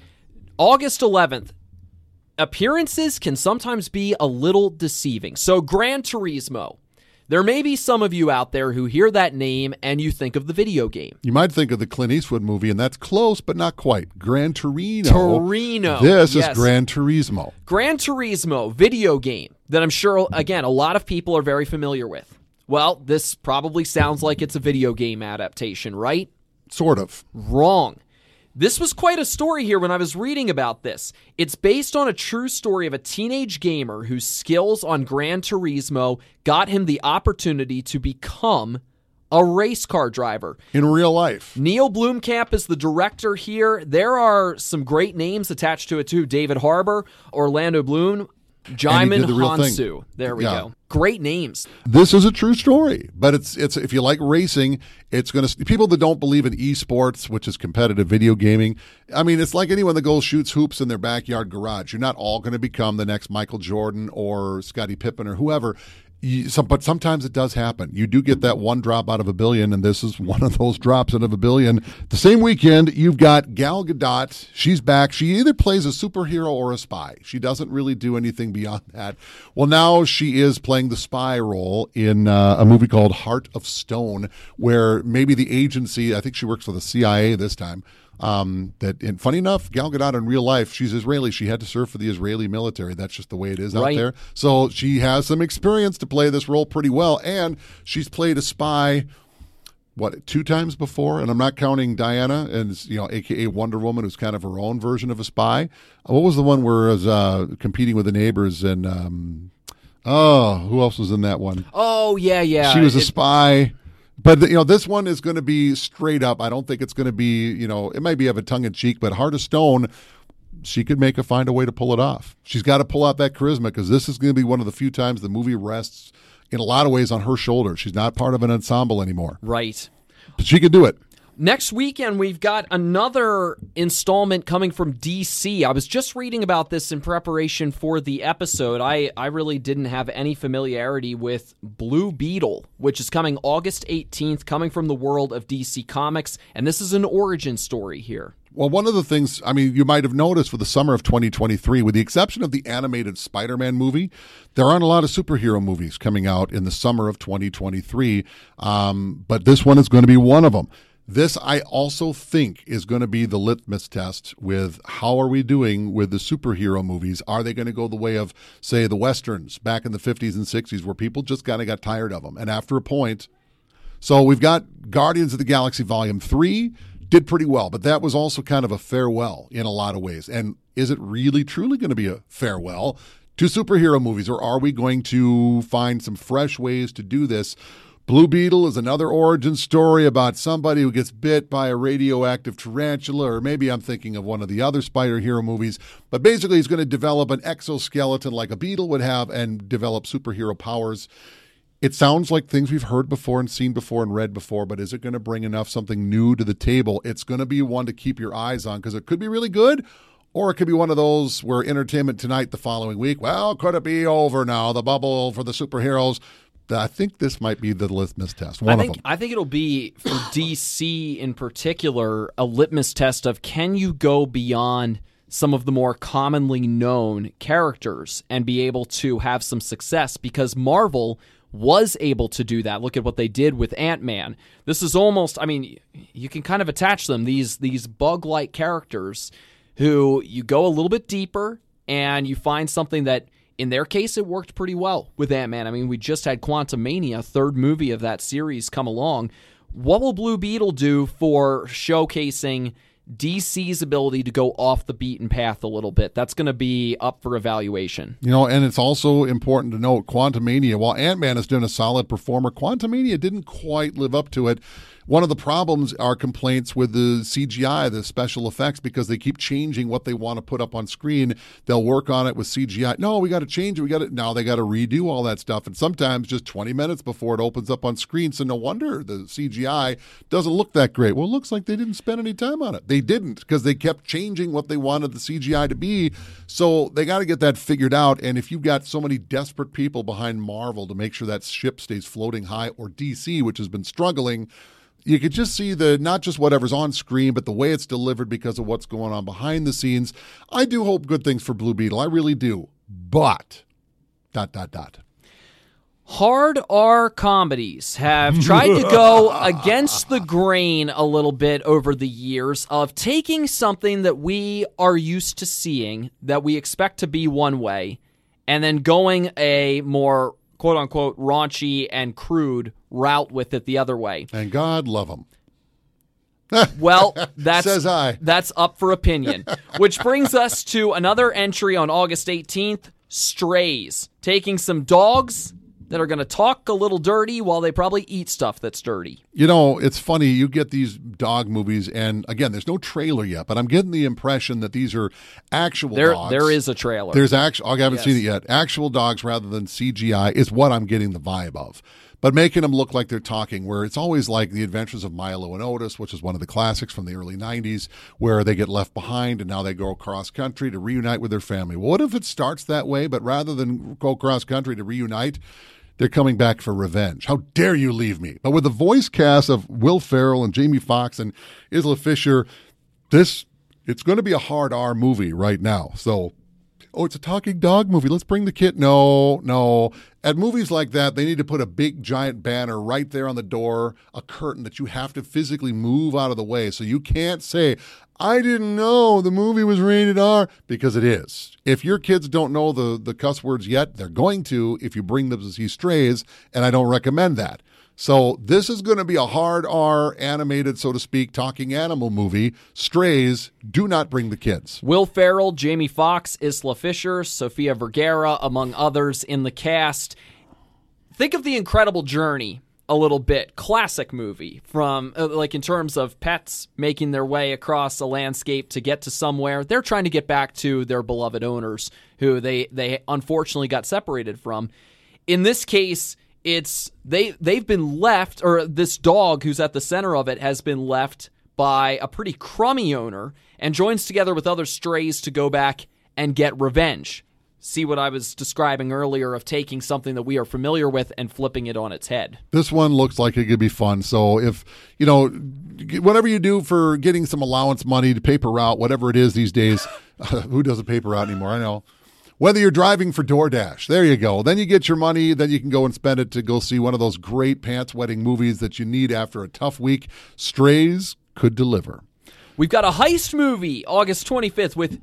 August 11th. Appearances can sometimes be a little deceiving. So, Gran Turismo. There may be some of you out there who hear that name and you think of the video game. You might think of the Clint Eastwood movie, and that's close, but not quite. Gran Torino. Torino, This yes. is Gran Turismo. Gran Turismo video game that I'm sure, again, a lot of people are very familiar with. Well, this probably sounds like it's a video game adaptation, right? Sort of. Wrong. This was quite a story here when I was reading about this. It's based on a true story of a teenage gamer whose skills on Gran Turismo got him the opportunity to become a race car driver. In real life. Neill Blomkamp is the director here. There are some great names attached to it too. David Harbour, Orlando Bloom, Djimon the real thing. Hounsou. There we Yeah. go. Great names. This is a true story, but it's it's if you like racing, it's going to people that don't believe in esports, which is competitive video gaming. I mean, it's like anyone that goes shoots hoops in their backyard garage. You're not all going to become the next Michael Jordan or Scottie Pippen or whoever. You, some, but sometimes it does happen. You do get that one drop out of a billion, and this is one of those drops out of a billion. The same weekend, you've got Gal Gadot. She's back. She either plays a superhero or a spy. She doesn't really do anything beyond that. Well, now she is playing the spy role in uh, a movie called Heart of Stone, where maybe the agency, I think she works for the CIA this time, um, that and funny enough, Gal Gadot in real life, she's Israeli. She had to serve for the Israeli military. That's just the way it is out there. So she has some experience to play this role pretty well, and she's played a spy. What two times before? And I'm not counting Diana, and you know, AKA Wonder Woman, who's kind of her own version of a spy. Uh, What was the one where it was uh, competing with the neighbors and um, oh, who else was in that one? Oh yeah, yeah. she was a It- spy. But you know, this one is going to be straight up. I don't think it's going to be. You know, it might be of a tongue in cheek, but Heart of Stone, she could make a find a way to pull it off. She's got to pull out that charisma because this is going to be one of the few times the movie rests in a lot of ways on her shoulders. She's not part of an ensemble anymore, right. but she could do it. Next weekend, we've got another installment coming from DC. I was just reading about this in preparation for the episode. I, I really didn't have any familiarity with Blue Beetle, which is coming August 18th, coming from the world of DC Comics. And this is an origin story here. Well, one of the things, I mean, you might have noticed for the summer of 2023, with the exception of the animated Spider Man movie, there aren't a lot of superhero movies coming out in the summer of 2023. Um, but this one is going to be one of them. This, I also think, is going to be the litmus test with how are we doing with the superhero movies? Are they going to go the way of, say, the westerns back in the 50s and 60s where people just kind of got tired of them? And after a point, so we've got Guardians of the Galaxy Volume 3 did pretty well, but that was also kind of a farewell in a lot of ways. And is it really truly going to be a farewell to superhero movies, or are we going to find some fresh ways to do this? Blue Beetle is another origin story about somebody who gets bit by a radioactive tarantula, or maybe I'm thinking of one of the other spider hero movies. But basically, he's going to develop an exoskeleton like a beetle would have and develop superhero powers. It sounds like things we've heard before and seen before and read before, but is it going to bring enough something new to the table? It's going to be one to keep your eyes on because it could be really good or it could be one of those where entertainment tonight the following week, well, could it be over now? The bubble for the superheroes. I think this might be the litmus test. One I think of them. I think it'll be for DC in particular a litmus test of can you go beyond some of the more commonly known characters and be able to have some success because Marvel was able to do that. Look at what they did with Ant-Man. This is almost I mean you can kind of attach them these these bug-like characters who you go a little bit deeper and you find something that in their case it worked pretty well with Ant-Man. I mean, we just had Quantumania, third movie of that series come along. What will Blue Beetle do for showcasing DC's ability to go off the beaten path a little bit. That's going to be up for evaluation. You know, and it's also important to note Quantumania, while Ant Man has been a solid performer, Quantumania didn't quite live up to it. One of the problems are complaints with the CGI, the special effects, because they keep changing what they want to put up on screen. They'll work on it with CGI. No, we got to change it. We got to now they got to redo all that stuff, and sometimes just 20 minutes before it opens up on screen. So no wonder the CGI doesn't look that great. Well, it looks like they didn't spend any time on it. They didn't because they kept changing what they wanted the CGI to be. So they got to get that figured out. And if you've got so many desperate people behind Marvel to make sure that ship stays floating high, or DC, which has been struggling you could just see the not just whatever's on screen, but the way it's delivered because of what's going on behind the scenes. I do hope good things for Blue Beetle. I really do. But dot dot dot. Hard R comedies have tried to go against the grain a little bit over the years of taking something that we are used to seeing, that we expect to be one way, and then going a more quote unquote raunchy and crude route with it the other way. And God love them. Well, that's Says I. that's up for opinion. Which brings us to another entry on August 18th, Strays, taking some dogs that are going to talk a little dirty while they probably eat stuff that's dirty. You know, it's funny. You get these dog movies, and again, there's no trailer yet, but I'm getting the impression that these are actual There dogs. there is a trailer. There's actual. Oh, I haven't Yes. seen it yet. Actual dogs rather than CGI is what I'm getting the vibe of. But making them look like they're talking, where it's always like the Adventures of Milo and Otis, which is one of the classics from the early '90s, where they get left behind and now they go across country to reunite with their family. Well, what if it starts that way, but rather than go cross country to reunite, they're coming back for revenge. How dare you leave me? But with the voice cast of Will Ferrell and Jamie Foxx and Isla Fisher, this it's going to be a hard R movie right now. So oh, it's a talking dog movie. Let's bring the kid. No, no. At movies like that, they need to put a big giant banner right there on the door, a curtain that you have to physically move out of the way. So you can't say, I didn't know the movie was rated R because it is. If your kids don't know the, the cuss words yet, they're going to if you bring them to see strays, and I don't recommend that. So this is going to be a hard R animated, so to speak, talking animal movie. Strays, do not bring the kids. Will Ferrell, Jamie Foxx, Isla Fisher, Sofia Vergara, among others in the cast. Think of the incredible journey a little bit. Classic movie from uh, like in terms of pets making their way across a landscape to get to somewhere. They're trying to get back to their beloved owners who they they unfortunately got separated from. In this case, it's they they've been left or this dog who's at the center of it has been left by a pretty crummy owner and joins together with other strays to go back and get revenge. See what I was describing earlier of taking something that we are familiar with and flipping it on its head. This one looks like it could be fun. So if you know, whatever you do for getting some allowance money to paper route, whatever it is these days, who does a paper route anymore? I know. Whether you're driving for DoorDash, there you go. Then you get your money, then you can go and spend it to go see one of those great pants wetting movies that you need after a tough week. Strays could deliver. We've got a heist movie August 25th with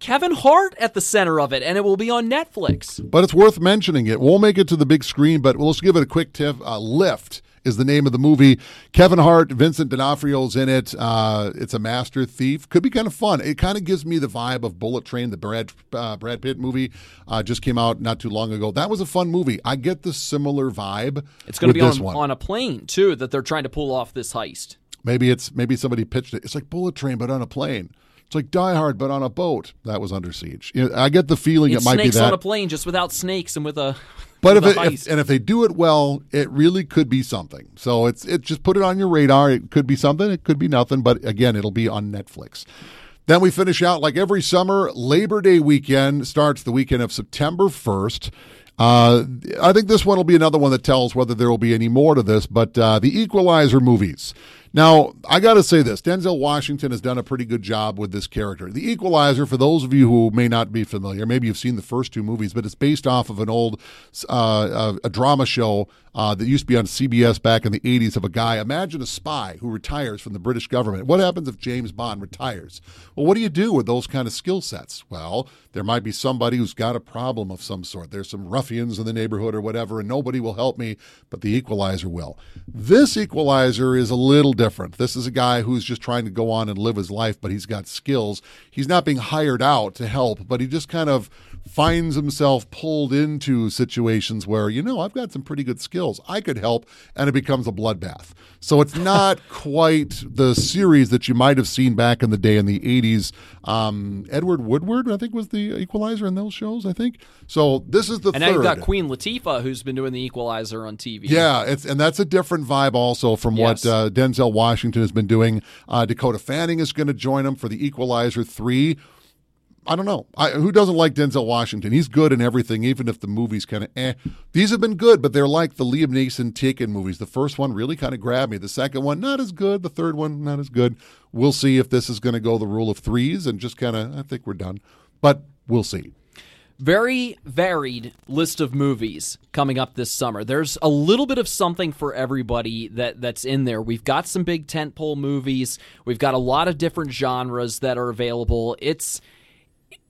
Kevin Hart at the center of it, and it will be on Netflix. But it's worth mentioning. It won't make it to the big screen, but we'll just give it a quick tip. Uh, Lift is the name of the movie. Kevin Hart, Vincent D'Onofrio's in it. Uh, it's a master thief. Could be kind of fun. It kind of gives me the vibe of Bullet Train, the Brad uh, Brad Pitt movie. Uh, just came out not too long ago. That was a fun movie. I get the similar vibe. It's going to be this on, one. on a plane too that they're trying to pull off this heist. Maybe it's maybe somebody pitched it. It's like Bullet Train, but on a plane. It's like Die Hard, but on a boat. That was Under Siege. You know, I get the feeling It's it might be snakes that. on a plane just without snakes and with a But if with it, if, and if they do it well, it really could be something. So it's it just put it on your radar. It could be something. It could be nothing. But again, it'll be on Netflix. Then we finish out like every summer. Labor Day weekend starts the weekend of September first. Uh, I think this one will be another one that tells whether there will be any more to this. But uh, the Equalizer movies. Now, I got to say this Denzel Washington has done a pretty good job with this character. The Equalizer, for those of you who may not be familiar, maybe you've seen the first two movies, but it's based off of an old uh, a, drama show uh, that used to be on CBS back in the 80s of a guy. Imagine a spy who retires from the British government. What happens if James Bond retires? Well, what do you do with those kind of skill sets? Well, there might be somebody who's got a problem of some sort. There's some ruffians in the neighborhood or whatever, and nobody will help me, but the equalizer will. This equalizer is a little different. This is a guy who's just trying to go on and live his life, but he's got skills. He's not being hired out to help, but he just kind of finds himself pulled into situations where, you know, I've got some pretty good skills. I could help, and it becomes a bloodbath. So it's not quite the series that you might have seen back in the day in the 80s. Um, Edward Woodward, I think, was the equalizer in those shows, I think. So this is the and third. now you've got Queen Latifah who's been doing the Equalizer on TV. Yeah, it's and that's a different vibe also from Yes. what uh, Denzel Washington has been doing. Uh, Dakota Fanning is going to join him for the Equalizer three. I don't know. I, who doesn't like Denzel Washington? He's good in everything, even if the movie's kind of eh. These have been good, but they're like the Liam Neeson Taken movies. The first one really kind of grabbed me. The second one, not as good. The third one, not as good. We'll see if this is going to go the rule of threes and just kind of, I think we're done. But we'll see. very varied list of movies coming up this summer. There's a little bit of something for everybody that that's in there. We've got some big tentpole movies. We've got a lot of different genres that are available. It's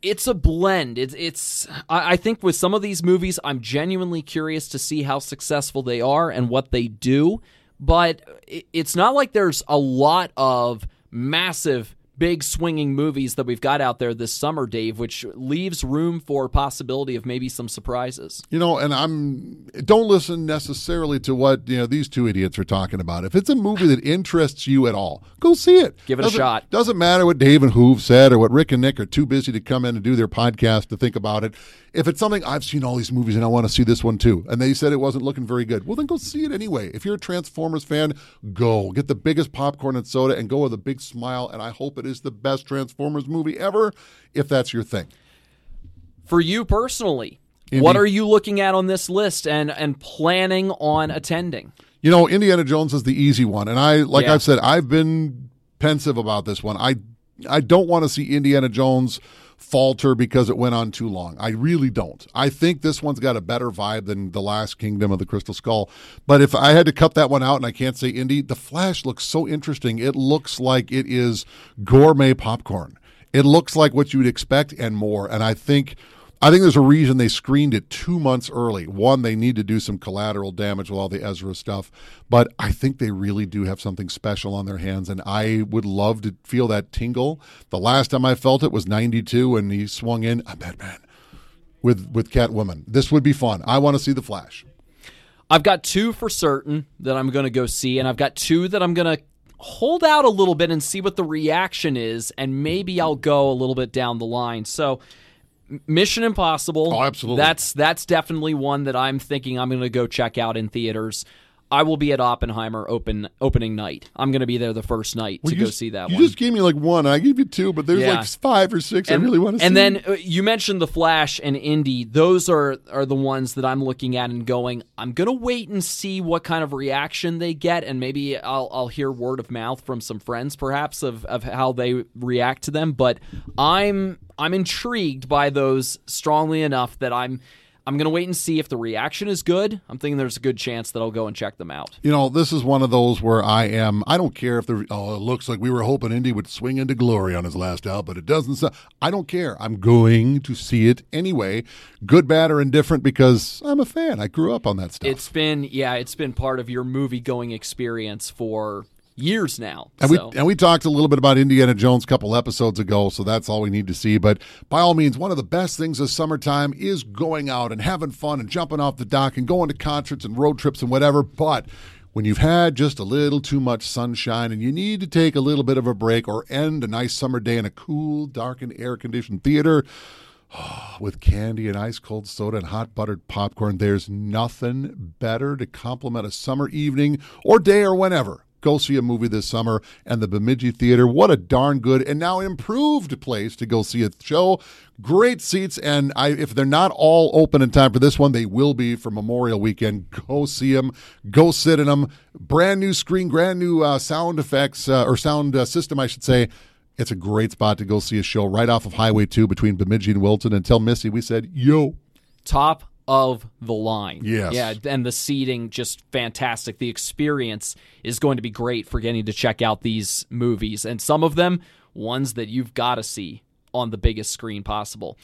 it's a blend. It's it's. I think with some of these movies, I'm genuinely curious to see how successful they are and what they do. But it- it's not like there's a lot of massive, big swinging movies that we've got out there this summer, Dave, which leaves room for possibility of maybe some surprises. You know, and I'm don't listen necessarily to what you know these two idiots are talking about. If it's a movie that interests you at all, go see it. Give it a Doesn't- shot. Doesn't matter what Dave and Hoove said or what Rick and Nick are too busy to come in and do their podcast to think about it. If it's something I've seen all these movies and I want to see this one too, and they said it wasn't looking very good, well then go see it anyway. If you're a Transformers fan, go get the biggest popcorn and soda and go with a big smile. And I hope is the best Transformers movie ever. If that's your thing. For you personally, Indeed. what are you looking at on this list and and planning on attending? You know, Indiana Jones is the easy one, and I, like Yeah. I've said, I've been pensive about this one. I, I don't want to see Indiana Jones falter because it went on too long. I really don't. I think this one's got a better vibe than the Last Kingdom of the Crystal Skull. But if I had to cut that one out, and I can't say indie, the Flash looks so interesting. It looks like it is gourmet popcorn. It looks like what you would expect and more. And I think I think there's a reason they screened it two months early. One, they need to do some collateral damage with all the Ezra stuff, but I think they really do have something special on their hands, and I would love to feel that tingle. The last time I felt it was '92 when he swung in. I'm Batman with with Catwoman. This would be fun. I want to see the Flash. I've got two for certain that I'm going to go see, and I've got two that I'm going to hold out a little bit and see what the reaction is, and maybe I'll go a little bit down the line. So, Mission Impossible. Oh, absolutely. That's that's definitely one that I'm thinking I'm going to go check out in theaters. I will be at Oppenheimer open opening night. I'm going to be there the first night Well, to go just- see that you one. just gave me like one. I gave you two, but there's Yeah. like five or six and, I really want to see. and then uh, you mentioned the Flash and Indy. Those are are the ones that I'm looking at and going. I'm gonna wait and see what kind of reaction they get, and maybe I'll I'll hear word of mouth from some friends, perhaps of of how they react to them. But I'm I'm intrigued by those strongly enough that I'm. I'm going to wait and see if the reaction is good. I'm thinking there's a good chance that I'll go and check them out. You know, this is one of those where I am. I don't care if the. Oh, it looks like we were hoping Indy would swing into glory on his last out, but it doesn't. So, I don't care. I'm going to see it anyway, good, bad, or indifferent, because I'm a fan. I grew up on that stuff. It's been yeah, it's been part of your movie going experience for years now. And so. we and we talked a little bit about Indiana Jones a couple episodes ago, so that's all we need to see. But by all means, one of the best things this summertime is going out and having fun and jumping off the dock and going to concerts and road trips and whatever. But when you've had just a little too much sunshine and you need to take a little bit of a break or end a nice summer day in a cool, dark, and air conditioned theater with candy and ice cold soda and hot buttered popcorn, there's nothing better to complement a summer evening or day or whenever. Go see a movie this summer and the Bemidji Theater. What a darn good and now improved place to go see a show. Great seats, and I, if they're not all open in time for this one, they will be for Memorial Weekend. Go see them. Go sit in them. Brand new screen, brand new uh, sound effects uh, or sound uh, system, I should say. It's a great spot to go see a show right off of Highway 2 between Bemidji and Wilton. And tell Missy we said, yo. top of the line. Yes. Yeah, and the seating just fantastic. The experience is going to be great for getting to check out these movies and some of them ones that you've got to see on the biggest screen possible.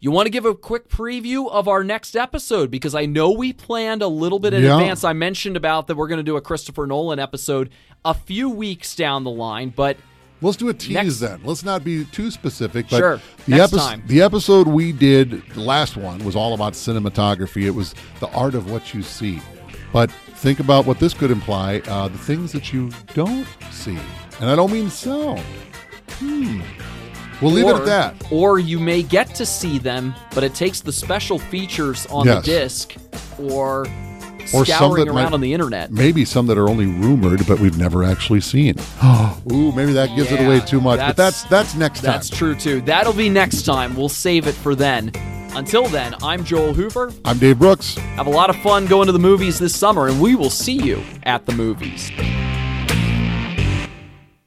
You want to give a quick preview of our next episode because I know we planned a little bit in Yeah. advance. I mentioned about that we're going to do a Christopher Nolan episode a few weeks down the line, but Let's do a tease Next- then. Let's not be too specific. But Sure. The, Next epi- time. the episode we did, the last one, was all about cinematography. It was the art of what you see. But think about what this could imply uh, the things that you don't see. And I don't mean sound. Hmm. We'll leave it or, at that. Or you may get to see them, but it takes the special features on Yes. the disc or Or some scouring around might- on the internet. Maybe some that are only rumored, but we've never actually seen. Ooh, maybe that gives it away too much. but that's- that's that's next time. That's true too. That'll be next time. We'll save it for then. Until then, I'm Joel Hoover. I'm Dave Brooks. Have a lot of fun going to the movies this summer, and we will see you at the movies.